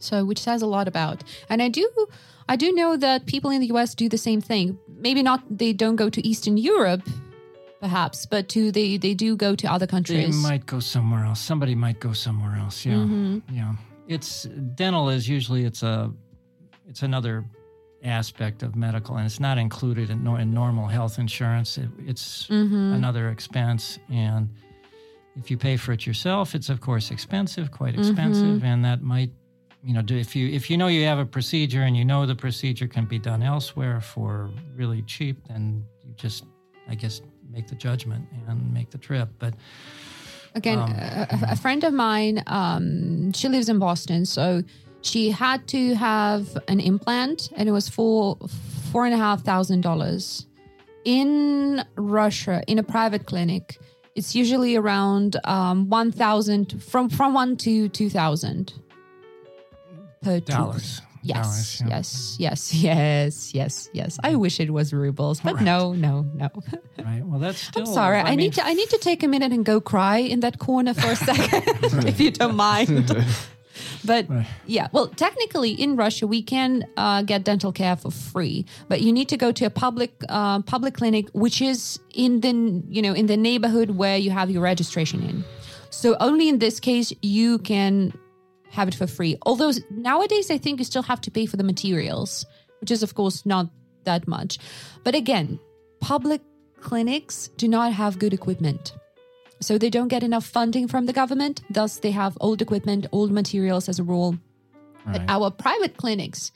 So, which says a lot about. And I do, I do know that people in the US do the same thing. Maybe not. They don't go to Eastern Europe, perhaps, but to they they do go to other countries. They might go somewhere else. Somebody might go somewhere else. Yeah. Mhm. Yeah. It's dental is usually it's a it's another aspect of medical and it's not included in, in normal health insurance. It, it's Mhm. another expense and if you pay for it yourself, it's of course expensive, quite Mm-hmm. expensive and that might you know, if you if you know you have a procedure and you know the procedure can be done elsewhere for really cheap, then you just, I guess, make the judgment and make the trip. But Again, Um, a, a- friend of mine, um, she lives in Boston, so she had to have an implant, and it was for four and a half thousand dollars. In Russia, in a private clinic, it's usually around um, one thousand from from one to two thousand per tooth. dollars, Yes, dollars, yeah. yes, yes, yes, yes, yes. I wish it was rubles, but Right. no, no, no. right? Well, that's still. I'm sorry. I, mean, need to. I need to take a minute and go cry in that corner for a second, if you don't mind. But yeah, well, technically in Russia we can uh, get dental care for free, but you need to go to a public uh, public clinic, which is in the you know in the neighborhood where you have your registration in. So only in this case you can have it for free. Although nowadays I think you still have to pay for the materials, which is of course not that much. But again, public clinics do not have good equipment. So they don't get enough funding from the government. Thus, they have old equipment, old materials as a rule. But Right. our private clinics,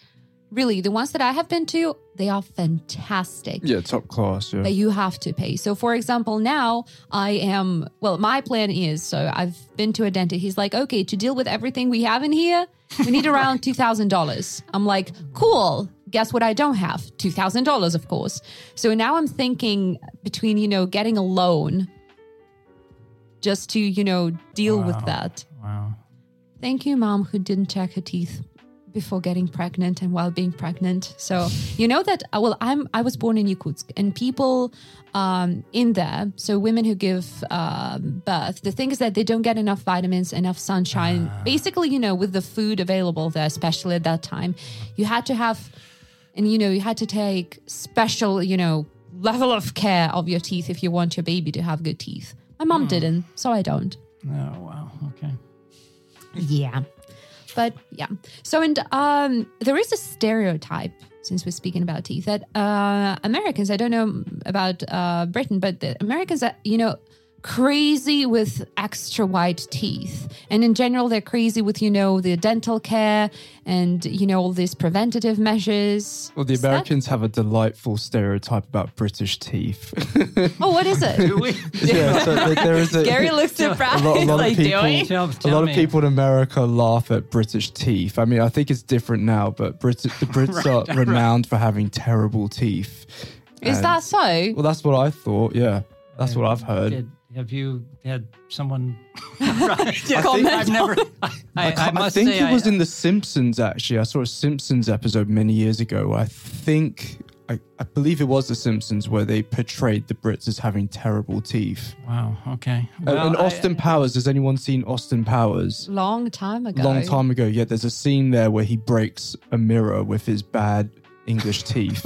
really, the ones that I have been to, they are fantastic. Yeah, top class. Yeah. But you have to pay. So, for example, now I am, well, my plan is so I've been to a dentist. He's like, okay, to deal with everything we have in here, we need around $2,000. I'm like, cool. Guess what I don't have? $2,000, of course. So now I'm thinking between, you know, getting a loan just to, you know, deal with that. Wow. Thank you, mom, who didn't check her teeth before getting pregnant and while being pregnant. So you know that. uh, Well, I'm I was born in Yakutsk, and people um, in there, so women who give um, birth, the thing is that they don't get enough vitamins, enough sunshine. Basically, you know, with the food available there, especially at that time, you had to have, and you know, you had to take special, you know, level of care of your teeth if you want your baby to have good teeth. My mom didn't, so I don't. Oh wow. Okay. Yeah. But yeah. So and um there is a stereotype since we're speaking about teeth that uh Americans, I don't know about uh Britain, but the Americans that you know crazy with extra white teeth. And in general, they're crazy with, you know, the dental care and, you know, all these preventative measures. Well, the Is that- Americans have a delightful stereotype about British teeth. oh, what is it? Yeah, so there- there is a, Gary looks surprised. a lot, a lot like, of people, doing? Tell- a lot of people in America laugh at British teeth. I mean, I think it's different now, but Brit- the Brits Right, are renowned for having terrible teeth. Is And- that so? Well, that's what I thought. Yeah, that's what I've heard. Did, have you had someone? right. Comment I've never. I, I, I, can't- must think say, it was in The Simpsons. Actually, I saw a Simpsons episode many years ago. I think, I, I believe it was The Simpsons, where they portrayed the Brits as having terrible teeth. Wow. Okay. And- Well, and I- Austin Powers. Has anyone seen Austin Powers? Long time ago. Long time ago. Yeah, there's a scene there where he breaks a mirror with his bad English teeth.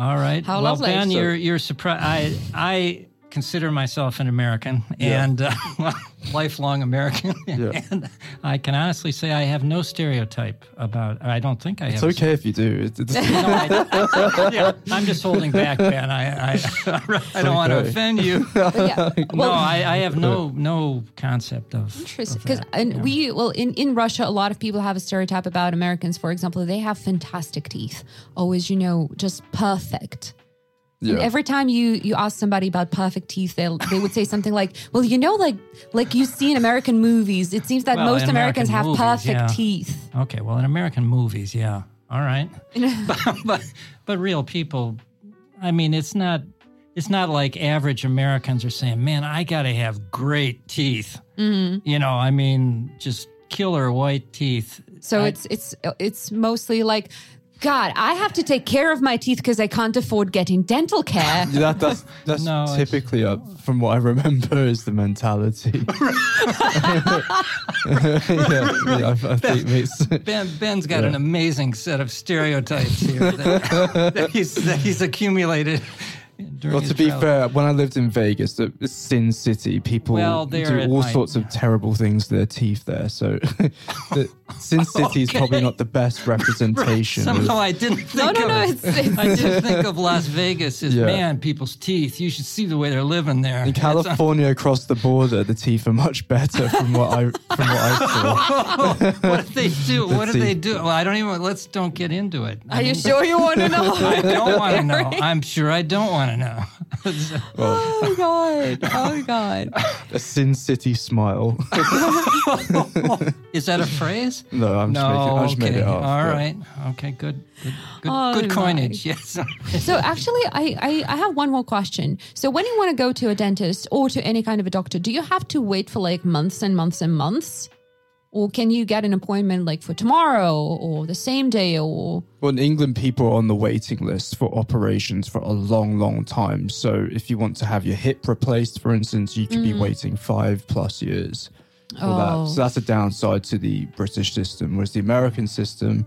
All right. How well, lovely. Ben, So- you're you're surprised. I I consider myself an American Yeah. and uh, lifelong American, Yeah. and I can honestly say I have no stereotype about. I don't think I It's have. okay if you do. It's, it's, No, I, yeah, I'm just holding back, Ben. I I, I don't want to offend you. But yeah. no, Well, I, I have no no concept of. Interesting, because that, and yeah. we well in in Russia, a lot of people have a stereotype about Americans. For example, they have fantastic teeth, always you know just perfect. And every time you you ask somebody about perfect teeth, they they would say something like, "Well, you know, like like you see in American movies, it seems that Well, most in Americans American have movies, perfect yeah. teeth." Okay, well, in American movies, yeah, all right, but, but but real people, I mean, it's not it's not like average Americans are saying, "Man, I got to have great teeth." Mm-hmm. You know, I mean, just killer white teeth. So I- it's it's it's mostly like. God, I have to take care of my teeth because I can't afford getting dental care. that, that's that's No, typically, uh, from what I remember, is the mentality. yeah, yeah, I, I think it's. Ben Ben's got Yeah. an amazing set of stereotypes here that, that he's that he's accumulated. During Well, to be travel. fair, when I lived in Vegas, the the Sin City, people Well, do all might- sorts of terrible things to their teeth there. So, the Sin City is probably not the best representation. of- Somehow I didn't think No, no, of no, it. it's- it's- I did think of Las Vegas as Yeah. man, people's teeth. You should see the way they're living there. in It's- California, across the border, the teeth are much better from what I from what I saw. what did they do? What did teeth. they do? Well, I don't even. Let's don't get into it. I Are you sure you want to know? I don't want to know. I'm sure I don't want to know. oh God! Oh God! A Sin City smile. Is that a phrase? no, I'm just making, I just okay. made it up. All but- right. Okay. Good. Good. Good, Oh, good my. coinage. Yes. So actually, I, I I have one more question. So when you want to go to a dentist or to any kind of a doctor, do you have to wait for like months and months and months, or can you get an appointment like for tomorrow or the same day or? Well, in England, people are on the waiting list for operations for a long, long time. So, if you want to have your hip replaced, for instance, you could be waiting five plus years for Oh. that. So that's a downside to the British system. Whereas the American system,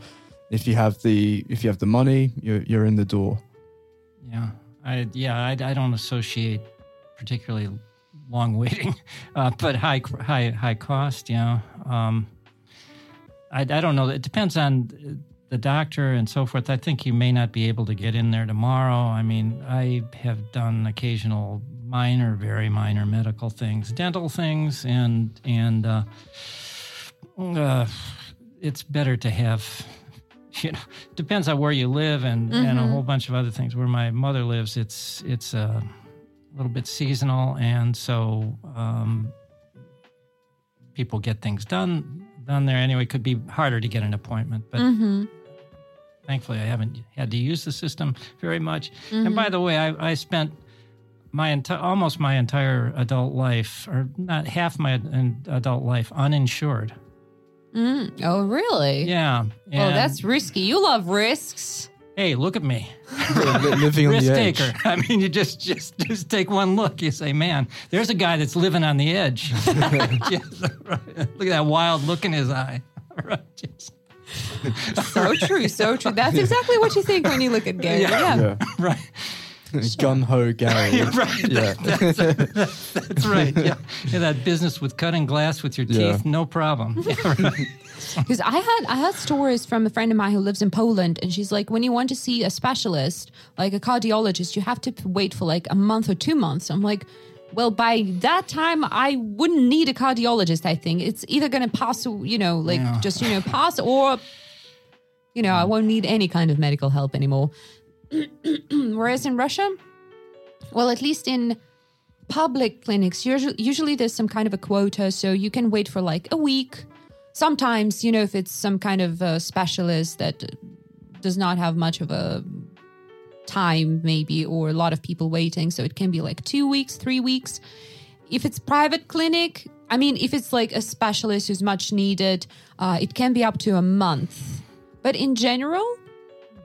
if you have the if you have the money, you're you're in the door. Yeah, I yeah I, I don't associate particularly long waiting, uh, but high high high cost. Yeah, um, I I don't know. It depends on the doctor and so forth. I think you may not be able to get in there tomorrow. I mean, I have done occasional minor, very minor medical things, dental things, and and uh, uh, it's better to have you know depends on where you live and and a whole bunch of other things where my mother lives it's it's a little bit seasonal and so um, people get things done done there anyway it could be harder to get an appointment but Mm-hmm. thankfully i haven't had to use the system very much and by the way i, I spent my entire almost my entire adult life or not half my ad- adult life uninsured Mm. Oh really? yeah Oh, that's risky. You love risks. Hey look at me living on risk the edge. taker. I mean, you just just just take one look. You say, "Man, there's a guy that's living on the edge." Just- look at that wild look in his eye. Right, just- So true. So true. That's exactly what you think when you look at Gary. Yeah. Yeah. right. Gun ho Gary. right. Yeah. That's, that's right. Yeah. yeah. That business with cutting glass with your teeth, Yeah. no problem. Yeah, right. Because I had I had stories from a friend of mine who lives in Poland, and she's like, when you want to see a specialist, like a cardiologist, you have to wait for like a month or two months. I'm like, well, by that time, I wouldn't need a cardiologist. I think it's either going to pass, you know, like Yeah. just you know pass, or you know, I won't need any kind of medical help anymore. Whereas in Russia, well, at least in public clinics, usually, usually there's some kind of a quota, so you can wait for like a week. Sometimes, you know, if it's some kind of uh specialist that does not have much of a time, maybe, or a lot of people waiting, so it can be like two weeks, three weeks. If it's private clinic, I mean, if it's like a specialist who's much needed, uh, it can be up to a month. But in general,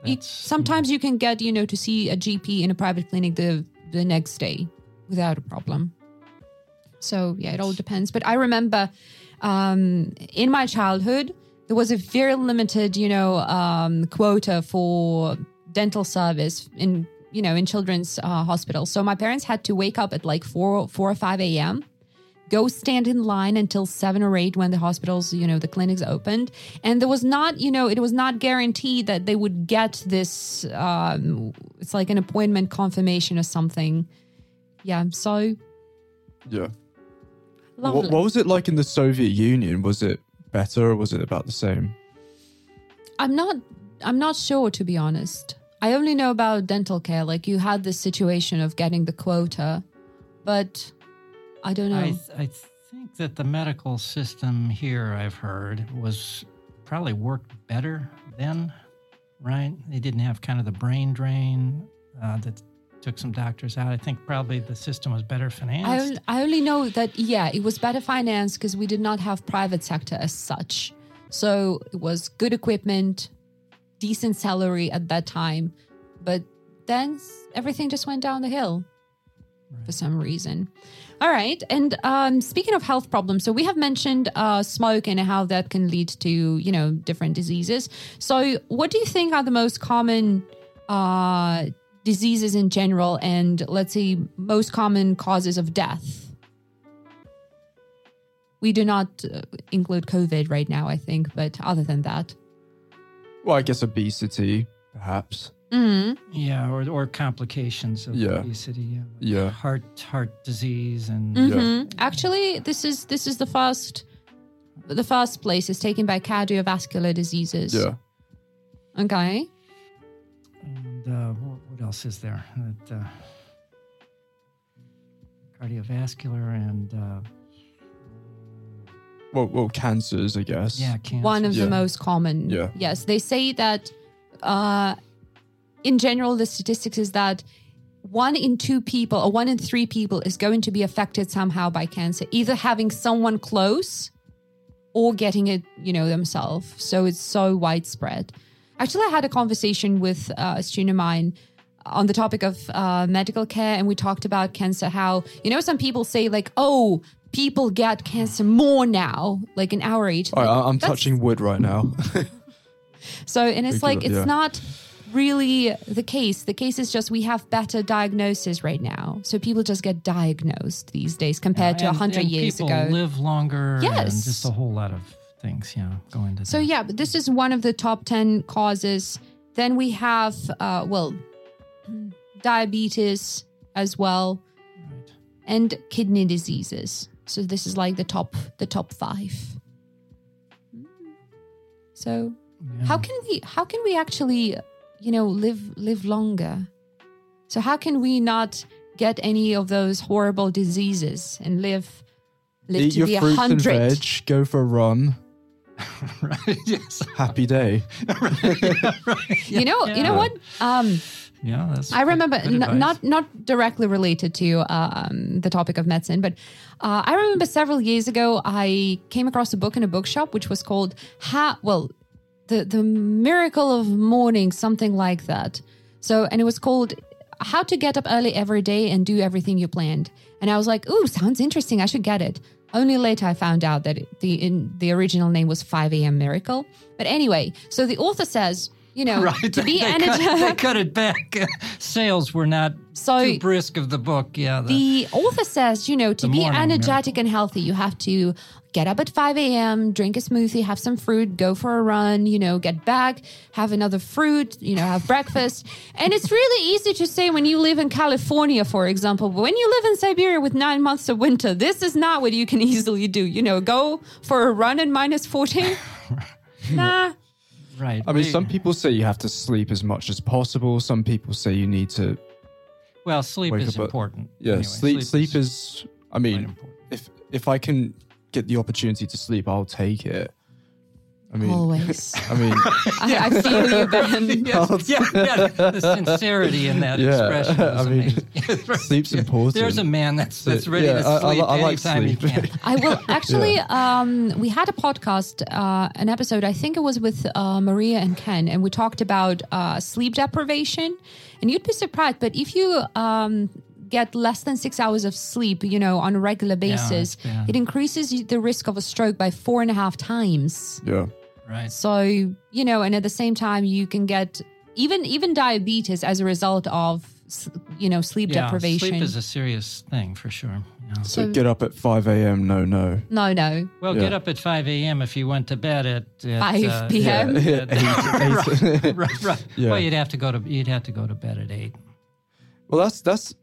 you, sometimes you can get you know to see a gp in a private clinic the the next day without a problem. So yeah it all depends. But i remember um in my childhood there was a very limited you know um quota for dental service in you know in children's uh, hospitals so my parents had to wake up at like 4 4 or 5 a.m go stand in line until seven or eight when the hospitals, you know, the clinics opened. And there was not, you know, it was not guaranteed that they would get this, um, it's like an appointment confirmation or something. Yeah. So Yeah. lovely. What, what was it like in the Soviet Union? Was it better or was it about the same? I'm not, I'm not sure to be honest. I only know about dental care. Like you had this situation of getting the quota, but I don't know. I, I think that the medical system here, I've heard, was probably worked better then, right? They didn't have kind of the brain drain uh, that took some doctors out. I think probably the system was better I, financed. on- I only know that yeah, it was better financed because we did not have private sector as such. So it was good equipment, decent salary at that time, but then everything just went down the hill for some reason. All right, and um, speaking of health problems, so we have mentioned uh, smoke and how that can lead to you know different diseases. So, what do you think are the most common uh, diseases in general, and let's say most common causes of death? We do not uh, include COVID right now, I think, but other than that, Well, I guess obesity, perhaps. Mm, yeah, or, or complications of Yeah. obesity. Yeah. like Yeah. Heart heart disease and mhm. actually, this is this is the first. The first place is taken by cardiovascular diseases. Yeah. Okay. And uh, what, what else is there? That, uh, cardiovascular and uh, Well, well, cancers, I guess. yeah, cancer. one of Yeah. the most common. Yeah. Yes, they say that uh, in general, the statistics is that one in two people or one in three people is going to be affected somehow by cancer, either having someone close or getting it, you know, themselves. So it's so widespread. Actually, I had a conversation with uh, a student of mine on the topic of uh, medical care, and we talked about cancer. How you know some people say like, "Oh, people get cancer more now, like in our age." All right, I'm touching wood right now. So, and it's like, it's yeah. not really the case. The case is just we have better diagnosis right now. So people just get diagnosed these days compared to a And- 100 and years people ago. live longer. and Yes. just a whole lot of things. Yeah, go into So that. yeah, but this is one of the top 10 causes. Then we have, uh, well, diabetes as well Right. and kidney diseases. So this is like the top, the top five. So Yeah. how can we how can we actually you know live live longer so how can we not get any of those horrible diseases and live live Eat to your be a hundred go for a run. right. Yes. Happy day. you know you know what um Yeah, that's. I remember good n- not not directly related to um, the topic of medicine, but uh, I remember several years ago I came across a book in a bookshop which was called "How." Well, the the miracle of morning, something like that. So, and it was called "How to Get Up Early Every Day and Do Everything You Planned." And I was like, "Ooh, sounds interesting. I should get it." Only later I found out that the in, the original name was 5 a.m. Miracle. But anyway, so the author says you know, Right. to be they, cut, they energetic. cut it back. Sales were not So- too brisk of the book. Yeah. the- The author says, you know, to be morning energetic and healthy, you have to get up at 5 a.m., drink a smoothie, have some fruit, go for a run, you know, get back, have another fruit, you know, have breakfast. And it's really easy to say when you live in California, for example, but when you live in Siberia with nine months of winter, this is not what you can easily do. You know, go for a run in minus 14. nah. Right. I mean, some people say you have to sleep as much as possible. Some people say you need to. Well, sleep is up important. Yeah, Anyway, sleep. Sleep is. I mean, if if I can get the opportunity to sleep, I'll take it. I mean, Always. I mean, I, I feel you, Ben. Yes, yeah, yeah, the sincerity in that Yeah, expression is I mean, amazing. sleep's Yeah, important. There's a man that's that's ready Yeah, to I- I sleep I like anytime he can. I will actually. Um, we had a podcast, uh, an episode. I think it was with uh, Maria and Ken, and we talked about uh, sleep deprivation. And you'd be surprised, but if you um, get less than six hours of sleep, you know, on a regular basis, that's bad. it increases the risk of a stroke by four and a half times. yeah. Right. So you know, and at the same time, you can get even even diabetes as a result of you know sleep Yeah, deprivation. sleep is a serious thing for sure. Yeah. So, So- get up at five a.m. No, no. no, no. Well, Yeah. get up at 5 a.m. if you went to bed at, at 5 uh, p.m.? yeah, Eight- eight- right, right. Yeah. Well, you'd have to go to you'd have to go to bed at eight. Well, that's that's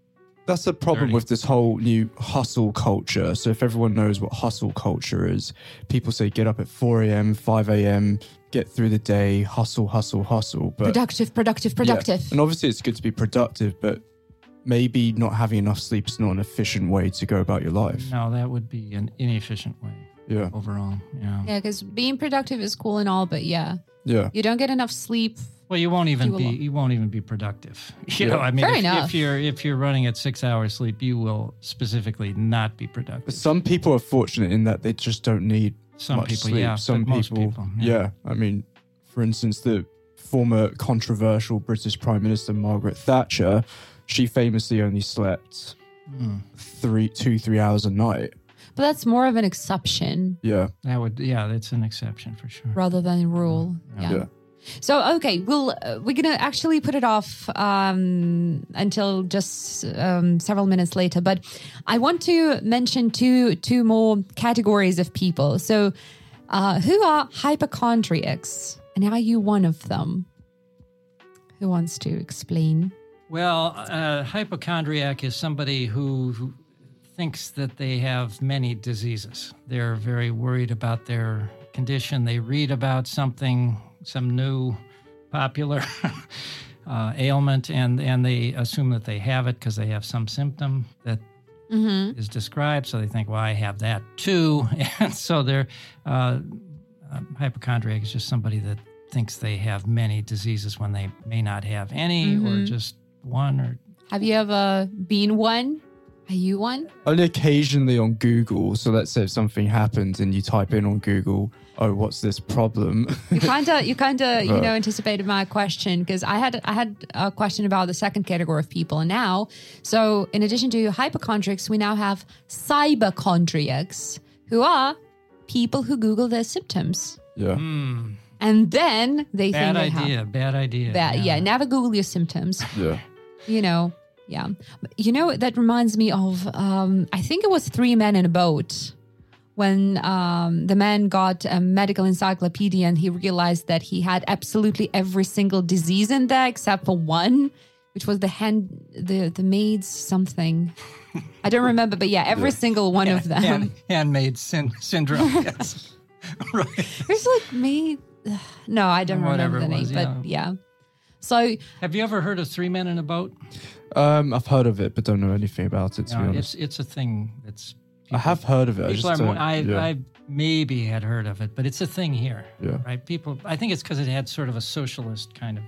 that's a problem with this whole new hustle culture. So if everyone knows what hustle culture is, people say get up at four a.m., five a.m., get through the day, hustle, hustle, hustle. But Productive, productive, yeah. productive. and obviously it's good to be productive, but maybe not having enough sleep is not an efficient way to go about your life. No, that would be an inefficient way Yeah, overall. Yeah. Yeah, because being productive is cool and all, but yeah, yeah, you don't get enough sleep. Well, you won't even Do a be lot. you won't even be productive. You Yeah. know, I mean, Fair if, if you're if you're running at six hours sleep, you will specifically not be productive. But some people are fortunate in that they just don't need Some much people, sleep. yeah, Some but most people, people, yeah. yeah. I mean, for instance, the former controversial British Prime Minister Margaret Thatcher, she famously only slept Hmm. three, two, three hours a night. But that's more of an exception Yeah, That would, yeah, that's an exception for sure. rather than a rule. Yeah. yeah. So okay, we'll uh, we're gonna actually put it off um, until just um, several minutes later. But I want to mention two two more categories of people. So, uh, who are hypochondriacs, and are you one of them? Who wants to explain? Well, a hypochondriac is somebody who, who thinks that they have many diseases. They're very worried about their condition. They read about something, some new popular uh, ailment, and, and they assume that they have it because they have some symptom that is described. So they think, well, I have that too. And so they're uh, uh, hypochondriac is just somebody that thinks they have many diseases when they may not have any or just one or Have you ever been one? Are you one? Only occasionally on Google. So let's say if something happens and you type in on Google, "Oh, what's this problem?" You kind of, you kind of, you know, anticipated my question because I had, I had a question about the second category of people, and now, so in addition to hypochondriacs, we now have cyberchondriacs, who are people who Google their symptoms, yeah, hmm. and then they bad think they idea. have Bad idea. bad. Yeah. never Google your symptoms. yeah. You know, yeah. You know, that reminds me of, um, I think it was Three Men in a Boat when um, the man got a medical encyclopedia and he realized that he had absolutely every single disease in there except for one, which was the hand, the, the maid's something. I don't remember, but yeah, every single one of them. Hand, handmade syn- syndrome. yes. right. It's like maid. No, I don't Whatever remember the name, was, but yeah. So Have you ever heard of Three Men in a Boat? Um, I've heard of it, but don't know anything about it. To No, be honest, it's it's a thing that's. I have heard of it. I People just are, don't, more- I, yeah. I maybe had heard of it, but it's a thing here. Yeah. Right. People, I think it's because it had sort of a socialist kind of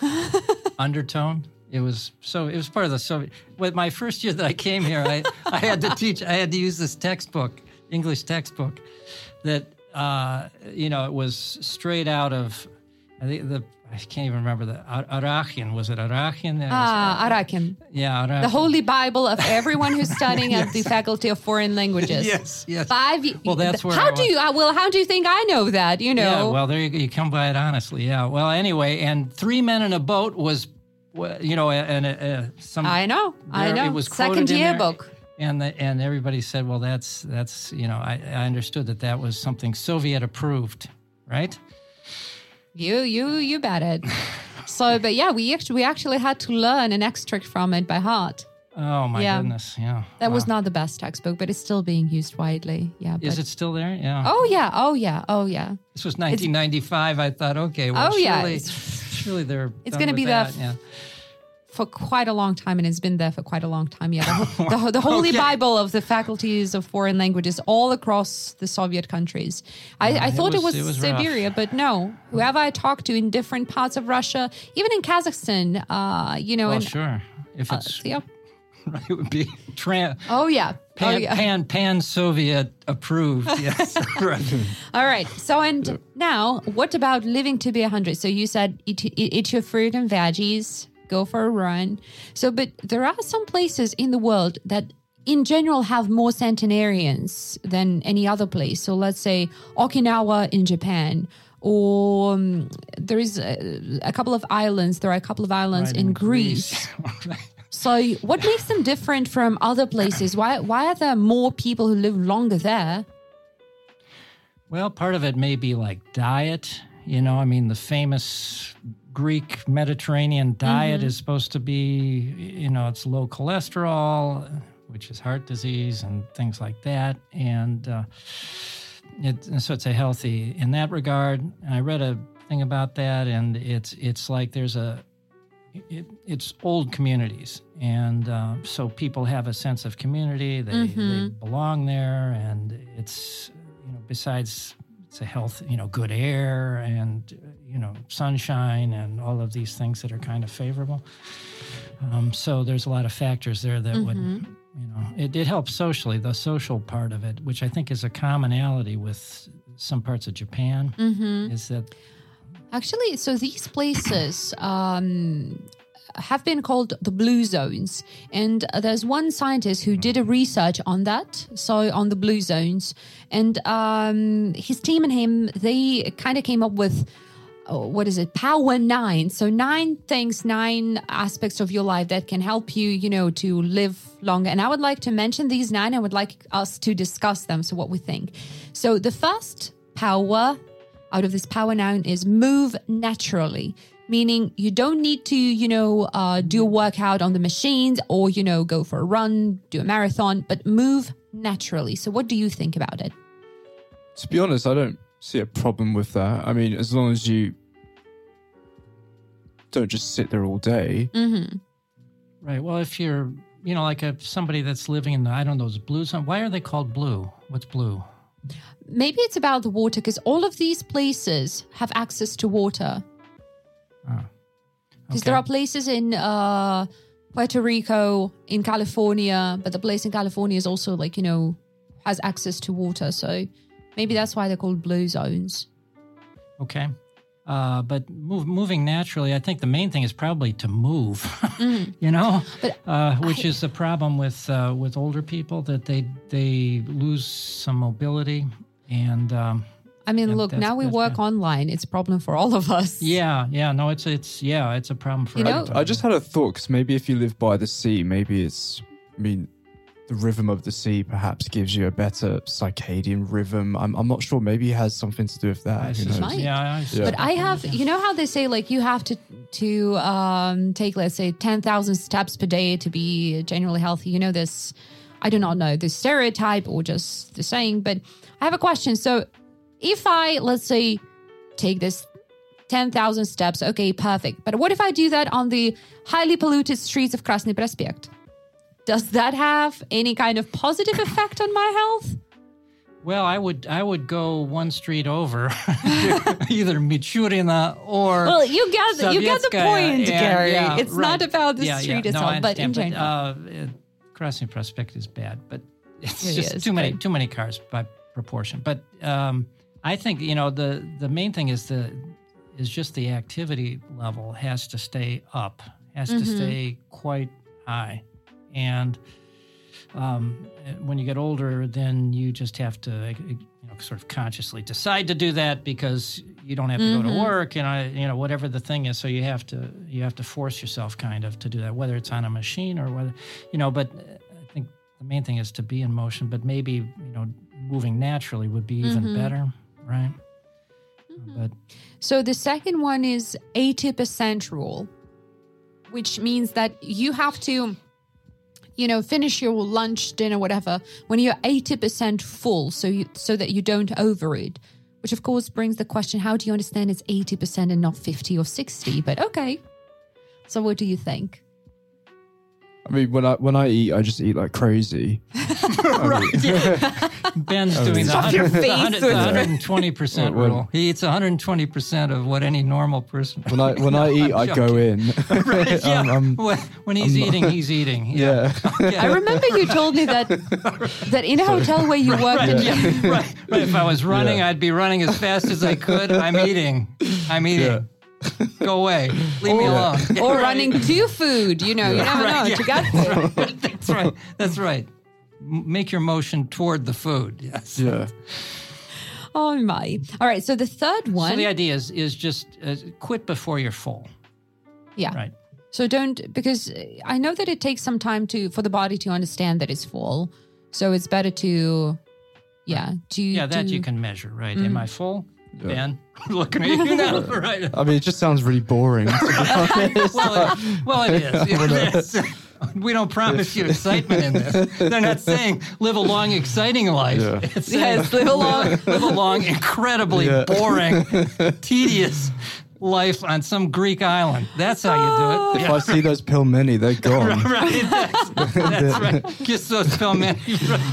undertone. It was so. It was part of the Soviet. With my first year that I came here, I, I had to teach. I had to use this textbook, English textbook, that uh, you know it was straight out of I think the I can't even remember the Ar- Arachian. Was it Arachian? Ah, Arakin. yeah, Arachian. The Holy Bible of everyone who's studying at the Faculty of Foreign Languages. Yes, yes. Five. Well, that's where How do you? uh, Well, how do you think I know that? You know. Yeah, well, there you go. You come by it honestly. Yeah. Well, anyway, and three men in a boat was, you know, and uh, some. I know. I know. It was Second year there, yearbook. and the, and everybody said, well, that's that's you know, I, I understood that that was something Soviet approved, right? You, you, you bet it. so, but yeah, we actually we actually had to learn an extract from it by heart. Oh my Yeah. goodness, yeah. That was not the best textbook, but it's still being used widely. Yeah. Is it still there? Yeah. Oh yeah. Oh yeah. Oh yeah. This was 1995. I thought, okay, well, Oh, surely, it's- surely they're. It's gonna be that. the- Yeah. For quite a long time, and it's been there for quite a long time. Yeah, the, the, the Holy Okay. Bible of the faculties of foreign languages all across the Soviet countries. I, I thought it was- was, it was rough. Siberia, but no. Whoever I talked to in different parts of Russia, even in Kazakhstan, uh, you know, Well, and sure. If uh, it's yeah. it would be tran oh yeah, oh pan yeah. pan pan Soviet approved. Yes. All right. So, and now, what about living to be 100? So, you said eat, eat, eat your fruit and veggies, go for a run. So, but there are some places in the world that, in general, have more centenarians than any other place. So, let's say Okinawa in Japan. Or um, there is a, a couple of islands. There are a couple of islands Right, in, Greece. So, what makes them different from other places? Why why are there more people who live longer there? Well, part of it may be like diet. You know, I mean, the famous Greek Mediterranean diet Mm-hmm. is supposed to be, you know, it's low cholesterol, which is heart disease and things like that. And, uh, it, so it's a healthy in that regard. And I read a thing about that, and it's it's like there's a it, it's old communities, and uh, so people have a sense of community. They, they belong there, and it's you know besides it's a health, you know, good air and you know sunshine and all of these things that are kind of favorable. Um, so there's a lot of factors there that would you know it, it helps socially the social part of it which i think is a commonality with some parts of japan is that Actually, so these places um, have been called the blue zones. And uh, there's one scientist who did a research on that, so on the blue zones. And um, his team and him, they kind of came up with. oh, What is it? Power nine. So, nine things, nine aspects of your life that can help you, you know, to live longer. And I would like to mention these nine. I would like us to discuss them. So, what we think. So, the first power out of this power nine is move naturally meaning you don't need to you know uh, do a workout on the machines or you know go for a run do a marathon but move naturally. So what do you think about it? To be honest, I don't see a problem with that. I mean, as long as you don't just sit there all day. mm-hmm. right. Well if you're you know like a somebody that's living in the i don't know those blue zone why are they called blue? What's blue? Maybe it's about the water because all of these places have access to water because there are places in uh, puerto rico in california but the place in california is also like you know has access to water. So maybe that's why they're called blue zones. Okay. Uh, but move, moving naturally, I think the main thing is probably to move. you know, uh, which is the problem with uh, with older people that they they lose some mobility and um, I mean, Yeah, look, now we work bad. online. It's a problem for all of us. yeah yeah no it's it's yeah it's a problem for You know- everybody. I just had a thought because maybe if you live by the sea, maybe it's. I mean, the rhythm of the sea perhaps gives you a better circadian rhythm. I'm, I'm not sure. Maybe it has something to do with that. Who suspect- knows? Might. yeah, I Yeah. suspect But I have, you know how they say, like, you have to to um, take, let's say, ten thousand steps per day to be generally healthy. You know this. I do not know the stereotype or just the saying, but I have a question. So, if I let's say take this ten thousand steps, okay, perfect. But what if I do that on the highly polluted streets of Krasny Prospekt? Does that have any kind of positive effect on my health? Well, I would I would go one street over, either Michurina or Well, you get the, you get the point, Gary. yeah, it's not about the Yeah, street yeah. No, itself, I but in general. uh, Krasny Prospect is bad, but it's It just is, too many too many cars by proportion. But um, I think you know the the main thing is the is just the activity level has to stay up, has to stay quite high, and um, when you get older, then you just have to you know, sort of consciously decide to do that because you don't have to go to work and I, you know whatever the thing is. So you have to you have to force yourself kind of to do that, whether it's on a machine or whether you know. But uh, I think the main thing is to be in motion. But maybe you know moving naturally would be even better, right? Mm-hmm. But So the second one is 80% rule, which means that you have to, you know, finish your lunch, dinner, whatever, when you're 80% full, so you so that you don't overeat. Which of course brings the question, how do you understand it's 80% and not 50 or 60? But okay. So what do you think? I mean, when I when I eat, I just eat like crazy. I mean, Ben's doing the Stop your 100 face the 120% When- rule. He eats 120% of what any normal person. when I when I eat, I go in. Right, yeah. I'm- I'm- when, when he's eating, he's eating. yeah. I remember you told me that that in a hotel where you worked Right, yeah, right, right. If I was running, Yeah. I'd be running as fast as I could. I'm eating. I'm eating. Yeah. Go away. Leave me alone. or Right. running to food, you know, you never Right, know yeah. to get there. That's right. That's right. Make your motion toward the food. Yes. Yeah. Oh my. All right, so the third one So the idea is is just uh, quit before you're full. Yeah. Right. So don't because I know that it takes some time to for the body to understand that it's full. So it's better to yeah, to Yeah, that to- you can measure, right? Mm. Am I full? Ben, looking at you now, right? I mean, it just sounds really boring. To be honest. Well, it, well, it is. It is. We don't promise you excitement in this. They're not saying live a long, exciting life. Yeah. It's saying Yes, live a long live a long, incredibly Yeah. boring, tedious life on some Greek island. That's how you do it. if I see those pelmeni, they're gone. Right, that's, that's right. Kiss those pelmeni.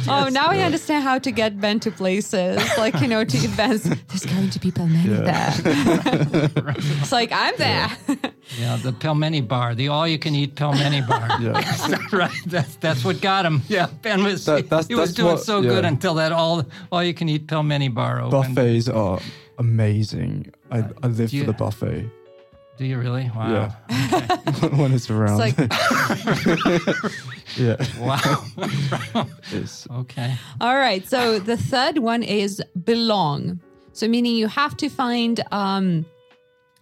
Oh, now I understand how to get Ben to places. Like, you know, to advance. There's going to be Pelmeni there. it's like, I'm there. Yeah, the pelmeni bar, the all-you-can-eat pelmeni bar. Yeah. right. That's that's what got him. Yeah, Ben was That- that's- he was that's doing what- so good until that all all-you-can-eat pelmeni bar opened. Buffets are amazing. I, I live do you- for the buffet. Do you really? Wow. Yeah. when it's around. It's like, yeah. Wow. It's, okay. all right. So the third one is belong. So meaning you have to find um,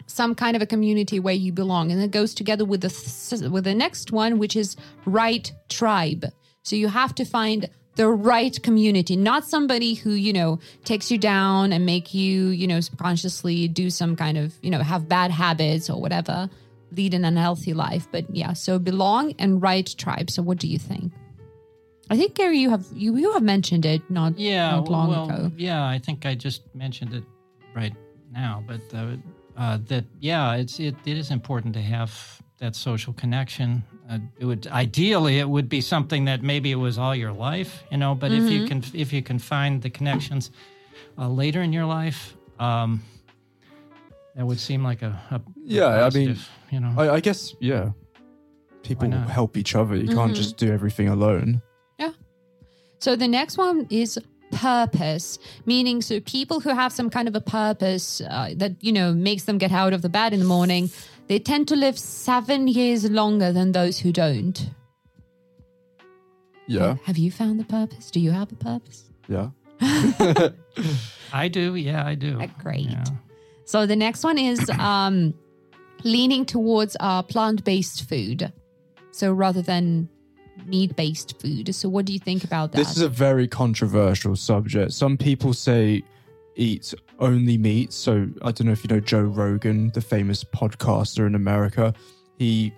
some kind of a community where you belong, and it goes together with the th- with the next one, which is right tribe. So you have to find the right community, not somebody who you know takes you down and make you you know subconsciously do some kind of you know have bad habits or whatever, lead an unhealthy life. But yeah, so belong and right tribe. So what do you think? I think Gary, you have you you have mentioned it not Yeah. not long well, ago. yeah. I think I just mentioned it right now, but uh, uh, that yeah, it's it, it is important to have that social connection. Uh, it would ideally it would be something that maybe it was all your life, you know. But if Mm-hmm. you can if you can find the connections uh, later in your life, um, that would seem like a, a Yeah, I mean, you know. I, I guess, yeah. People help each other. You Mm-hmm. can't just do everything alone. Yeah. So the next one is purpose, meaning so people who have some kind of a purpose uh, that you know makes them get out of the bed in the morning, they tend to live seven years longer than those who don't. Yeah. Have you found the purpose? Do you have a purpose? Yeah. I do. Yeah, I do. Uh, great. Yeah. So the next one is um, leaning towards uh, plant-based food. So rather than meat-based food. So what do you think about that? This is a very controversial subject. Some people say eat only meat. So I don't know if you know Joe Rogan, the famous podcaster in America. He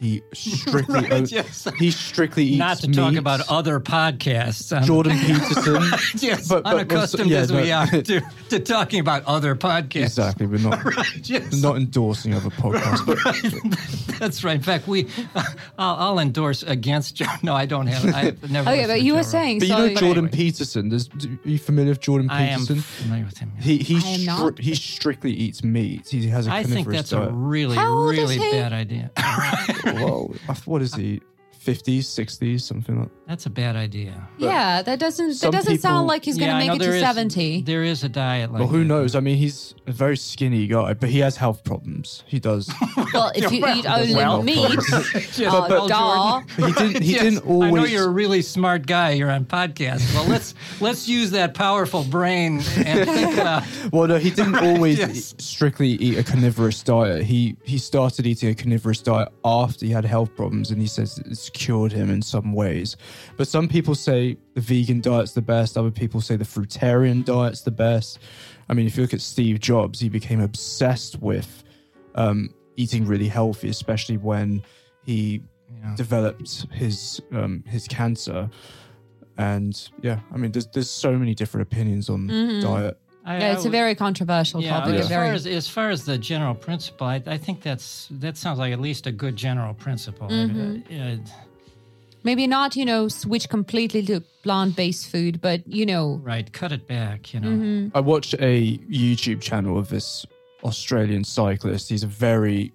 he strictly Right, o- yes. he strictly eats Not to talk about other podcasts. um, Jordan Peterson. yes, but- but- unaccustomed yeah, as we are to, to talking about other podcasts. exactly. We're not Right, yes. not endorsing other podcasts. But That's right. In fact, we, I'll, I'll endorse against Joe. No, I don't have. I've never. okay, but you were saying but you so. know Jordan anyway. Peterson. There's, are you familiar with Jordan Peterson? I am Peterson? familiar with him. yeah. He he I am not. stri- he strictly eats meat. He has a I think carnivorous that's a really, How really bad idea. I- what is he? 50s, 60s, something like that. That's a bad idea. yeah, that doesn't that some doesn't sound like he's going Yeah, to I make it there to is- 70. There is a diet like Well, who that. knows? I mean, he's a very skinny guy, but he has health problems. He does. well, if you eat only well, meat, Yeah, well, duh. But he didn't. He Yes, didn't always. I know you're a really smart guy. You're on podcast. Well, let's let's use that powerful brain and think about. Well, no, he didn't always Yes. strictly eat a carnivorous diet. He he started eating a carnivorous diet after he had health problems, and he says it's cured him in some ways. But some people say the vegan diet's the best. Other people say the fruitarian diet's the best. I mean, if you look at Steve Jobs, he became obsessed with um, eating really healthy, especially when he developed his um, his cancer. And yeah, I mean, there's there's so many different opinions on diet. I, Yeah, I it's a very controversial yeah, topic. as far as as far as the general principle, I, I think that's that sounds like at least a good general principle. I mean, Mm-hmm. uh, maybe not, you know, switch completely to plant-based food, but you know, right, cut it back. You know, Mm-hmm. I watched a YouTube channel of this Australian cyclist. He's a very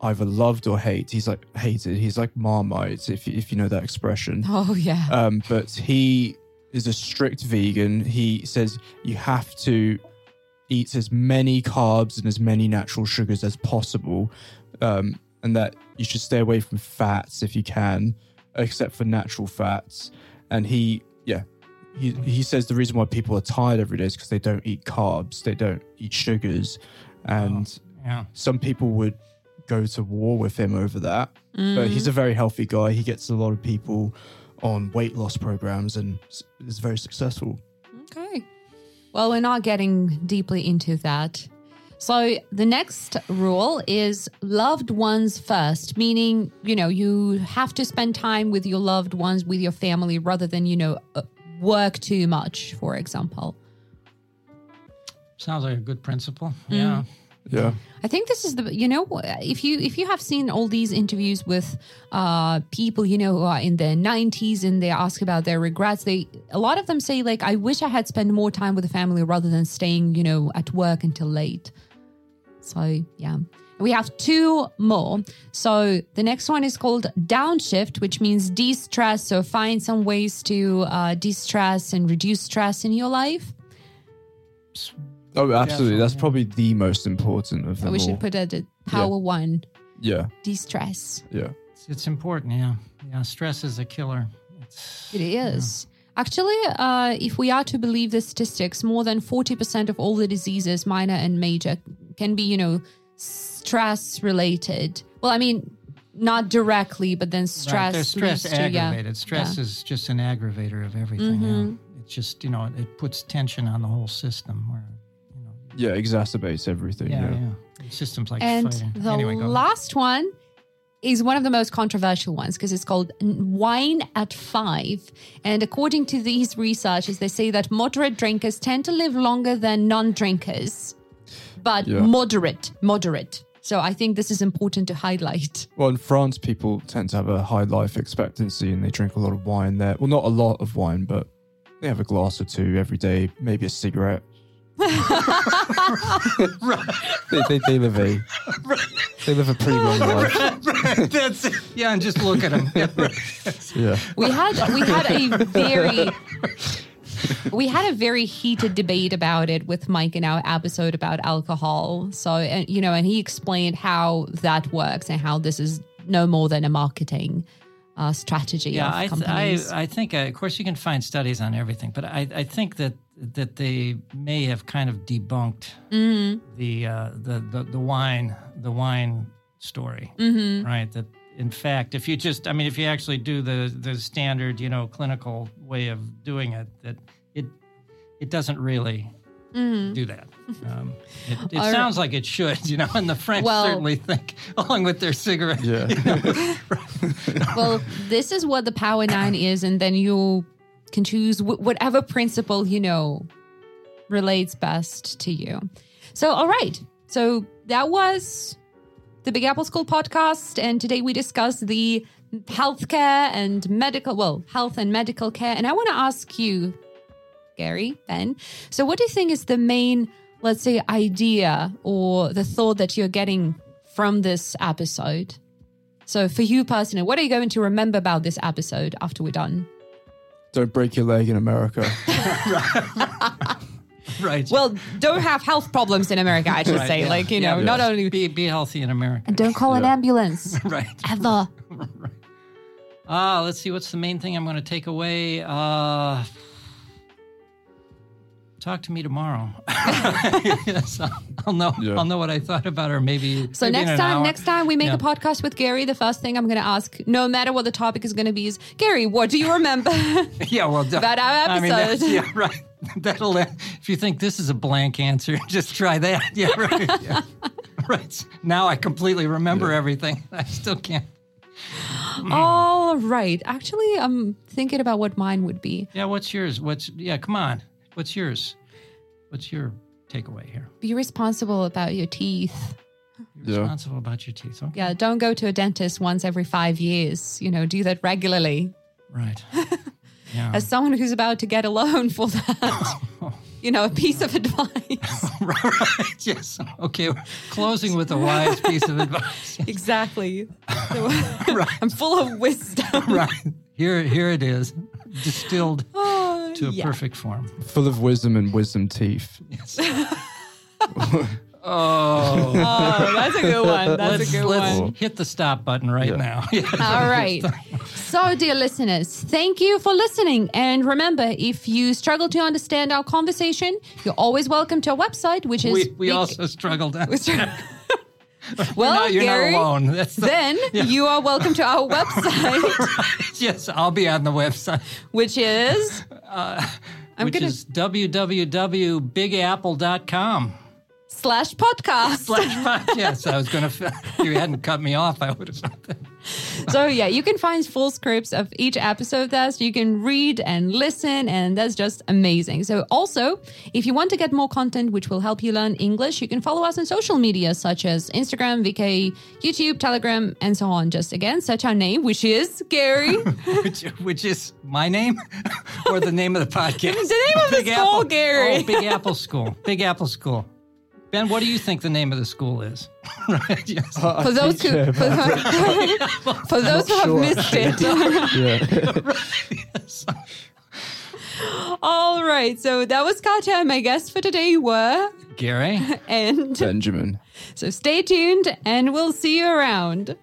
either loved or hate. He's like hated. He's like Marmite, if if you know that expression. oh yeah. Um, but he is a strict vegan. He says you have to eat as many carbs and as many natural sugars as possible, um, and that you should stay away from fats if you can, except for natural fats. And he, yeah, he he says the reason why people are tired every day is because they don't eat carbs, they don't eat sugars, and oh, yeah. some people would go to war with him over that. But he's mm. a very healthy guy. He gets a lot of people on weight loss programs and is very successful. Okay. Well, we're not getting deeply into that. So the next rule is loved ones first, meaning, you know, you have to spend time with your loved ones, with your family, rather than, you know, uh, work too much, for example. Sounds like a good principle. Mm. Yeah. Yeah. I think this is the you know if you if you have seen all these interviews with uh people you know who are in their 90s and they ask about their regrets they a lot of them say like I wish I had spent more time with the family rather than staying you know at work until late. So yeah. We have two more. So the next one is called downshift, which means de-stress. So find some ways to uh, de-stress and reduce stress in your life. Oh, absolutely. That's probably the most important of them we all. should put it at power one, yeah. de-stress. Yeah. It's, it's important. Yeah. Yeah. Stress is a killer. It's, It is. Actually, uh, if we are to believe the statistics, more than 40% of all the diseases, minor and major, can be, you know, stress related. Well, I mean, not directly, but then stress. They're stress leads to- yeah. Stress Yeah. is just an aggravator of everything. Mm-hmm. Yeah. It just, you know, it puts tension on the whole system where, you know, Yeah. Exacerbates everything. yeah, Yeah. yeah. Systems like And fighting. the anyway, go. last one is one of the most controversial ones because it's called wine at five. And according to these researchers, they say that moderate drinkers tend to live longer than non drinkers, but Yeah. moderate, moderate. So I think this is important to highlight. Well, in France, people tend to have a high life expectancy and they drink a lot of wine there. Well, not a lot of wine, but they have a glass or two every day, maybe a cigarette. they, they, they live a they live a pretty long life. That's it. Yeah, and just look at them. Yeah. We had we had a very we had a very heated debate about it with Mike in our episode about alcohol. So and you know, and he explained how that works and how this is no more than a marketing uh, strategy yeah, of I, th- I. I think, uh, of course, you can find studies on everything, but I, I think that that they may have kind of debunked Mm-hmm. the, uh, the the the wine the wine story, Mm-hmm. right? That in fact, if you just, I mean, if you actually do the the standard, you know, clinical way of doing it, that it it doesn't really do that. Um, it it Mm-hmm. Sounds like it should, you know, and the French Well- certainly think, along with their cigarette. Yeah. well, this is what the Power Nine is, and then you can choose wh- whatever principle you know relates best to you. So, all right. So that was the Big Apple School podcast, and today we discuss the healthcare and medical, well, health and medical care. And I want to ask you, Gary, Ben. So, what do you think is the main, let's say, idea or the thought that you're getting from this episode? So, for you personally, what are you going to remember about this episode after we're done? Don't break your leg in America. Right. Well, don't have health problems in America, I should Right, say. yeah. Like, you Yeah, know, not only. be be healthy in America. And don't call an ambulance right. ever. Ah, let's see. What's the main thing I'm going to take away? Uh, talk to me tomorrow. yes, I'll, I'll know. Yeah. I'll know what I thought about her. Maybe. So maybe in next an time, hour. next time we make Yeah. a podcast with Gary, the first thing I'm going to ask, no matter what the topic is going to be, is Gary, what do you remember? Yeah, well, d- About our I mean, that's- episode. yeah, right. That'll. If you think this is a blank answer, just try that. Yeah, right. Yeah. right. Now I completely remember everything. I still can't. All right. Actually, I'm thinking about what mine would be. Yeah. What's yours? What's yeah? Come on. What's yours? What's your takeaway here? Be responsible about your teeth. You're Yeah. responsible about your teeth. Okay. Yeah, don't go to a dentist once every five years. You know, do that regularly. Right. Yeah. As someone who's about to get a loan for that, you know, a piece of advice. right. Yes. Okay. We're closing with a wise piece of advice. exactly. So, I'm full of wisdom. right. Here, here it is, distilled Oh, to a yeah. perfect form. Full of wisdom and wisdom teeth. Yes. oh. Oh, that's a good one. That's let's a good let's one. hit the stop button right Yeah. now. Yes. All right. So, dear listeners, thank you for listening. And remember, if you struggle to understand our conversation, you're always welcome to our website, which is We, we big- also struggled. On. well, no, you're Gary. not alone. The, Then you are welcome to our website, yes, I'll be on the website, which is uh, I'm which gonna- is www.bigapple.com. slash podcast. Slash podcast. I was going to, if you hadn't cut me off, I would have said that. So yeah, you can find full scripts of each episode there, so you can read and listen, and that's just amazing. So also, if you want to get more content which will help you learn English, you can follow us on social media such as Instagram, VK, YouTube, Telegram, and so on. Just again, search our name, which is Gary. which, which is my name or the name of the podcast? The name of the school, Gary. Oh, Big Apple School. Big Apple School. Ben, what do you think the name of the school is? right, yes. for those who for, for those who have missed it. Yeah. All right, so that was Katya, and my guests for today were Gary? and Benjamin. so stay tuned, and we'll see you around.